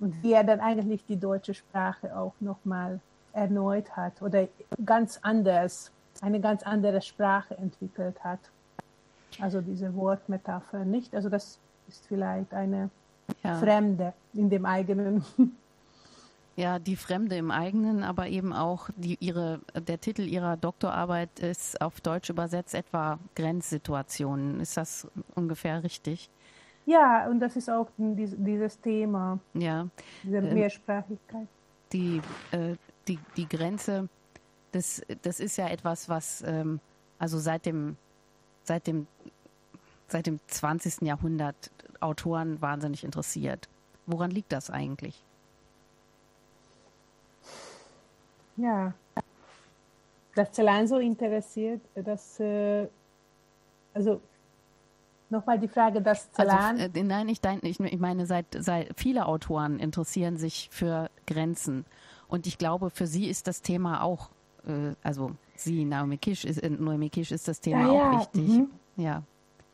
[SPEAKER 2] Und wie er dann eigentlich die deutsche Sprache auch nochmal erneut hat oder ganz anders, eine ganz andere Sprache entwickelt hat. Also diese Wortmetapher nicht. Also das ist vielleicht eine ja. Fremde in dem eigenen
[SPEAKER 1] Ja, die Fremde im eigenen, aber eben auch die, ihre, der Titel ihrer Doktorarbeit ist auf Deutsch übersetzt etwa Grenzsituationen. Ist das ungefähr richtig?
[SPEAKER 2] Ja, und das ist auch dieses Thema.
[SPEAKER 1] Ja.
[SPEAKER 2] Diese ähm, Mehrsprachigkeit.
[SPEAKER 1] Die, äh, die, die Grenze, das, das ist ja etwas, was ähm, also seit dem, seit dem, seit dem 20. Jahrhundert Autoren wahnsinnig interessiert. Woran liegt das eigentlich?
[SPEAKER 2] Ja, das Celan so interessiert, dass, äh, also nochmal die Frage, dass
[SPEAKER 1] Celan. Also, äh, nein, ich, ich, ich meine, seit, seit viele Autoren interessieren sich für Grenzen. Und ich glaube, für sie ist das Thema auch, äh, also sie, Naomi Kisch, ist, Naomi Kisch ist das Thema ja, auch ja. wichtig. Mhm. Ja.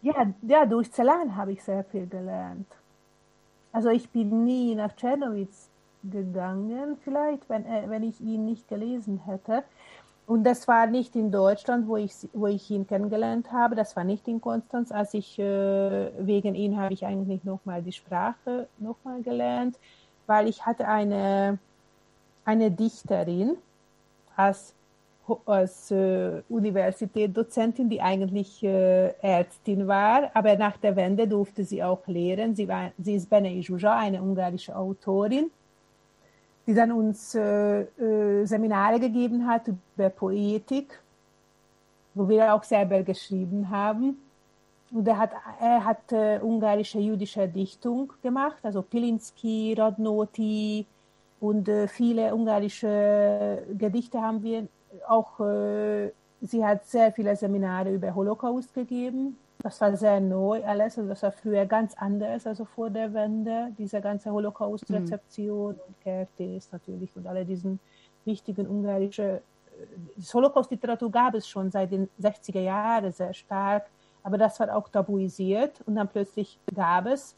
[SPEAKER 2] ja. Ja, durch Celan habe ich sehr viel gelernt. Also ich bin nie nach Czernowitz gegangen, vielleicht, wenn, äh, wenn ich ihn nicht gelesen hätte. Und das war nicht in Deutschland, wo ich, wo ich ihn kennengelernt habe. Das war nicht in Konstanz. Als ich äh, wegen ihn habe ich eigentlich nochmal die Sprache nochmal gelernt, weil ich hatte eine, eine Dichterin als, als äh, Universitätsdozentin, die eigentlich äh, Ärztin war, aber nach der Wende durfte sie auch lehren. Sie, war, sie ist Bene Ijuja, eine ungarische Autorin die dann uns äh, äh, Seminare gegeben hat über Poetik, wo wir auch selber geschrieben haben. Und er hat, er hat äh, ungarische jüdische Dichtung gemacht, also Pilinski, Rodnoti und äh, viele ungarische Gedichte haben wir auch. Äh, sie hat sehr viele Seminare über Holocaust gegeben das war sehr neu alles, also das war früher ganz anders, also vor der Wende, diese ganze Holocaust-Rezeption mhm. und Kertész natürlich und alle diesen wichtigen ungarischen, äh, Holocaust-Literatur gab es schon seit den 60er Jahren sehr stark, aber das war auch tabuisiert und dann plötzlich gab es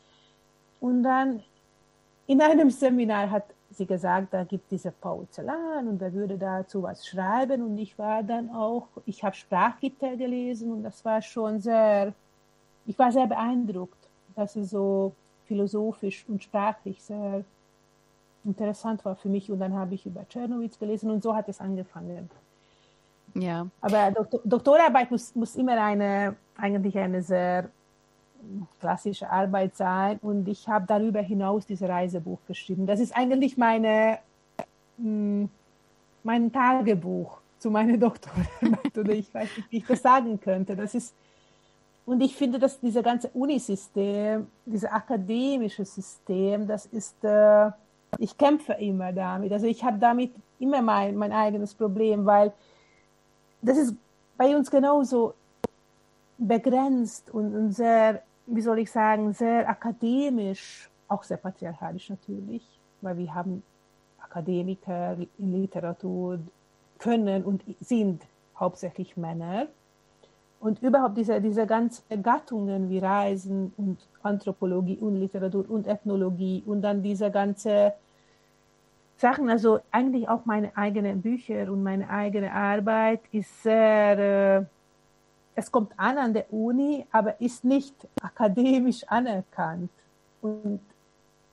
[SPEAKER 2] und dann in einem Seminar hat sie gesagt, da gibt diese Porzellan und er würde dazu was schreiben und ich war dann auch, ich habe Sprachgitter gelesen und das war schon sehr, ich war sehr beeindruckt, dass es so philosophisch und sprachlich sehr interessant war für mich und dann habe ich über Czernowitz gelesen und so hat es angefangen.
[SPEAKER 1] Ja.
[SPEAKER 2] Aber Doktor, Doktorarbeit muss, muss immer eine, eigentlich eine sehr klassische Arbeit sein und ich habe darüber hinaus dieses Reisebuch geschrieben. Das ist eigentlich meine, hm, mein Tagebuch zu meiner Doktorarbeit oder ich weiß nicht, wie ich das sagen könnte. Das ist, und ich finde, dass dieses ganze Unisystem, dieses akademische System, das ist, äh, ich kämpfe immer damit. Also ich habe damit immer mein, mein eigenes Problem, weil das ist bei uns genauso begrenzt und, und sehr wie soll ich sagen, sehr akademisch, auch sehr patriarchalisch natürlich, weil wir haben Akademiker in Literatur können und sind hauptsächlich Männer. Und überhaupt diese, diese ganzen Gattungen wie Reisen und Anthropologie und Literatur und Ethnologie und dann diese ganze Sachen, also eigentlich auch meine eigenen Bücher und meine eigene Arbeit ist sehr, äh, es kommt an an der Uni, aber ist nicht akademisch anerkannt. Und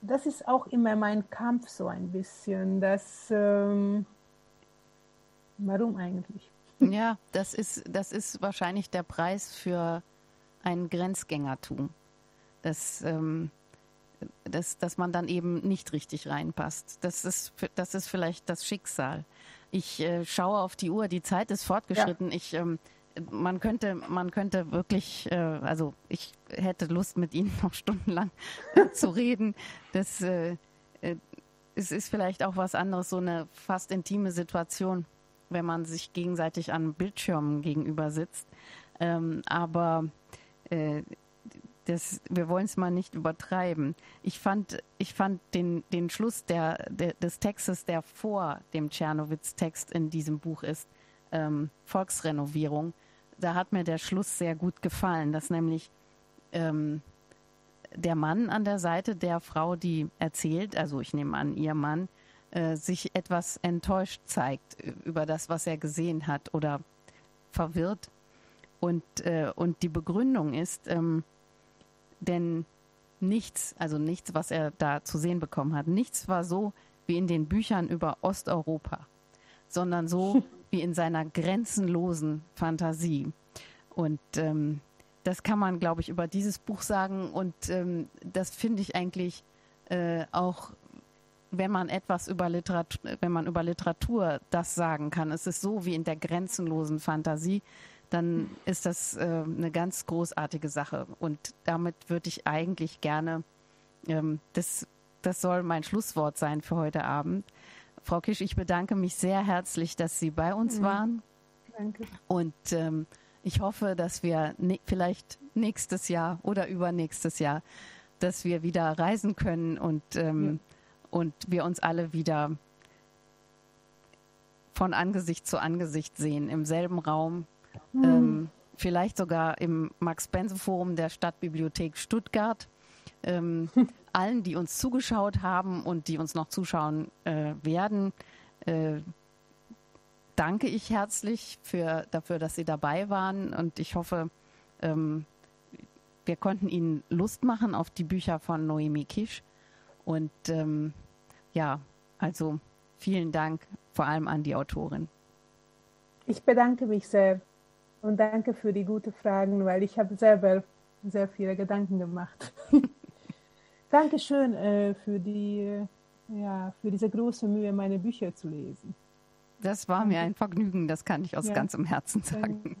[SPEAKER 2] das ist auch immer mein Kampf so ein bisschen, dass, ähm, warum eigentlich?
[SPEAKER 1] Ja, das ist, das ist wahrscheinlich der Preis für ein Grenzgängertum. Dass, ähm, dass, dass man dann eben nicht richtig reinpasst. Das ist, das ist vielleicht das Schicksal. Ich äh, schaue auf die Uhr, die Zeit ist fortgeschritten. Ja. Ich, ähm, man könnte, man könnte wirklich, äh, also ich hätte Lust, mit Ihnen noch stundenlang äh, zu reden. Das äh, äh, es ist vielleicht auch was anderes, so eine fast intime Situation wenn man sich gegenseitig an Bildschirmen gegenüber sitzt. Ähm, aber äh, das, wir wollen es mal nicht übertreiben. Ich fand, ich fand den, den Schluss der, der, des Textes, der vor dem Tschernowitz-Text in diesem Buch ist, ähm, Volksrenovierung, da hat mir der Schluss sehr gut gefallen, dass nämlich ähm, der Mann an der Seite der Frau, die erzählt, also ich nehme an, ihr Mann, äh, sich etwas enttäuscht zeigt über das, was er gesehen hat oder verwirrt. Und, äh, und die Begründung ist, ähm, denn nichts, also nichts, was er da zu sehen bekommen hat, nichts war so wie in den Büchern über Osteuropa, sondern so wie in seiner grenzenlosen Fantasie. Und ähm, das kann man, glaube ich, über dieses Buch sagen. Und ähm, das finde ich eigentlich äh, auch wenn man etwas über Literatur, wenn man über Literatur das sagen kann, es ist so wie in der grenzenlosen Fantasie, dann ist das äh, eine ganz großartige Sache. Und damit würde ich eigentlich gerne, ähm, das, das soll mein Schlusswort sein für heute Abend. Frau Kisch, ich bedanke mich sehr herzlich, dass Sie bei uns mhm. waren.
[SPEAKER 2] Danke.
[SPEAKER 1] Und ähm, ich hoffe, dass wir ne vielleicht nächstes Jahr oder übernächstes Jahr, dass wir wieder reisen können und ähm, ja und wir uns alle wieder von Angesicht zu Angesicht sehen, im selben Raum, mhm. ähm, vielleicht sogar im Max-Bense-Forum der Stadtbibliothek Stuttgart. Ähm, allen, die uns zugeschaut haben und die uns noch zuschauen äh, werden, äh, danke ich herzlich für, dafür, dass Sie dabei waren und ich hoffe, ähm, wir konnten Ihnen Lust machen auf die Bücher von Noemi Kisch. Und ähm, ja, also vielen Dank vor allem an die Autorin.
[SPEAKER 2] Ich bedanke mich sehr und danke für die guten Fragen, weil ich habe selber sehr viele Gedanken gemacht. Dankeschön äh, für die ja, für diese große Mühe, meine Bücher zu lesen.
[SPEAKER 1] Das war mir ein Vergnügen, das kann ich aus ja. ganzem Herzen sagen. Danke.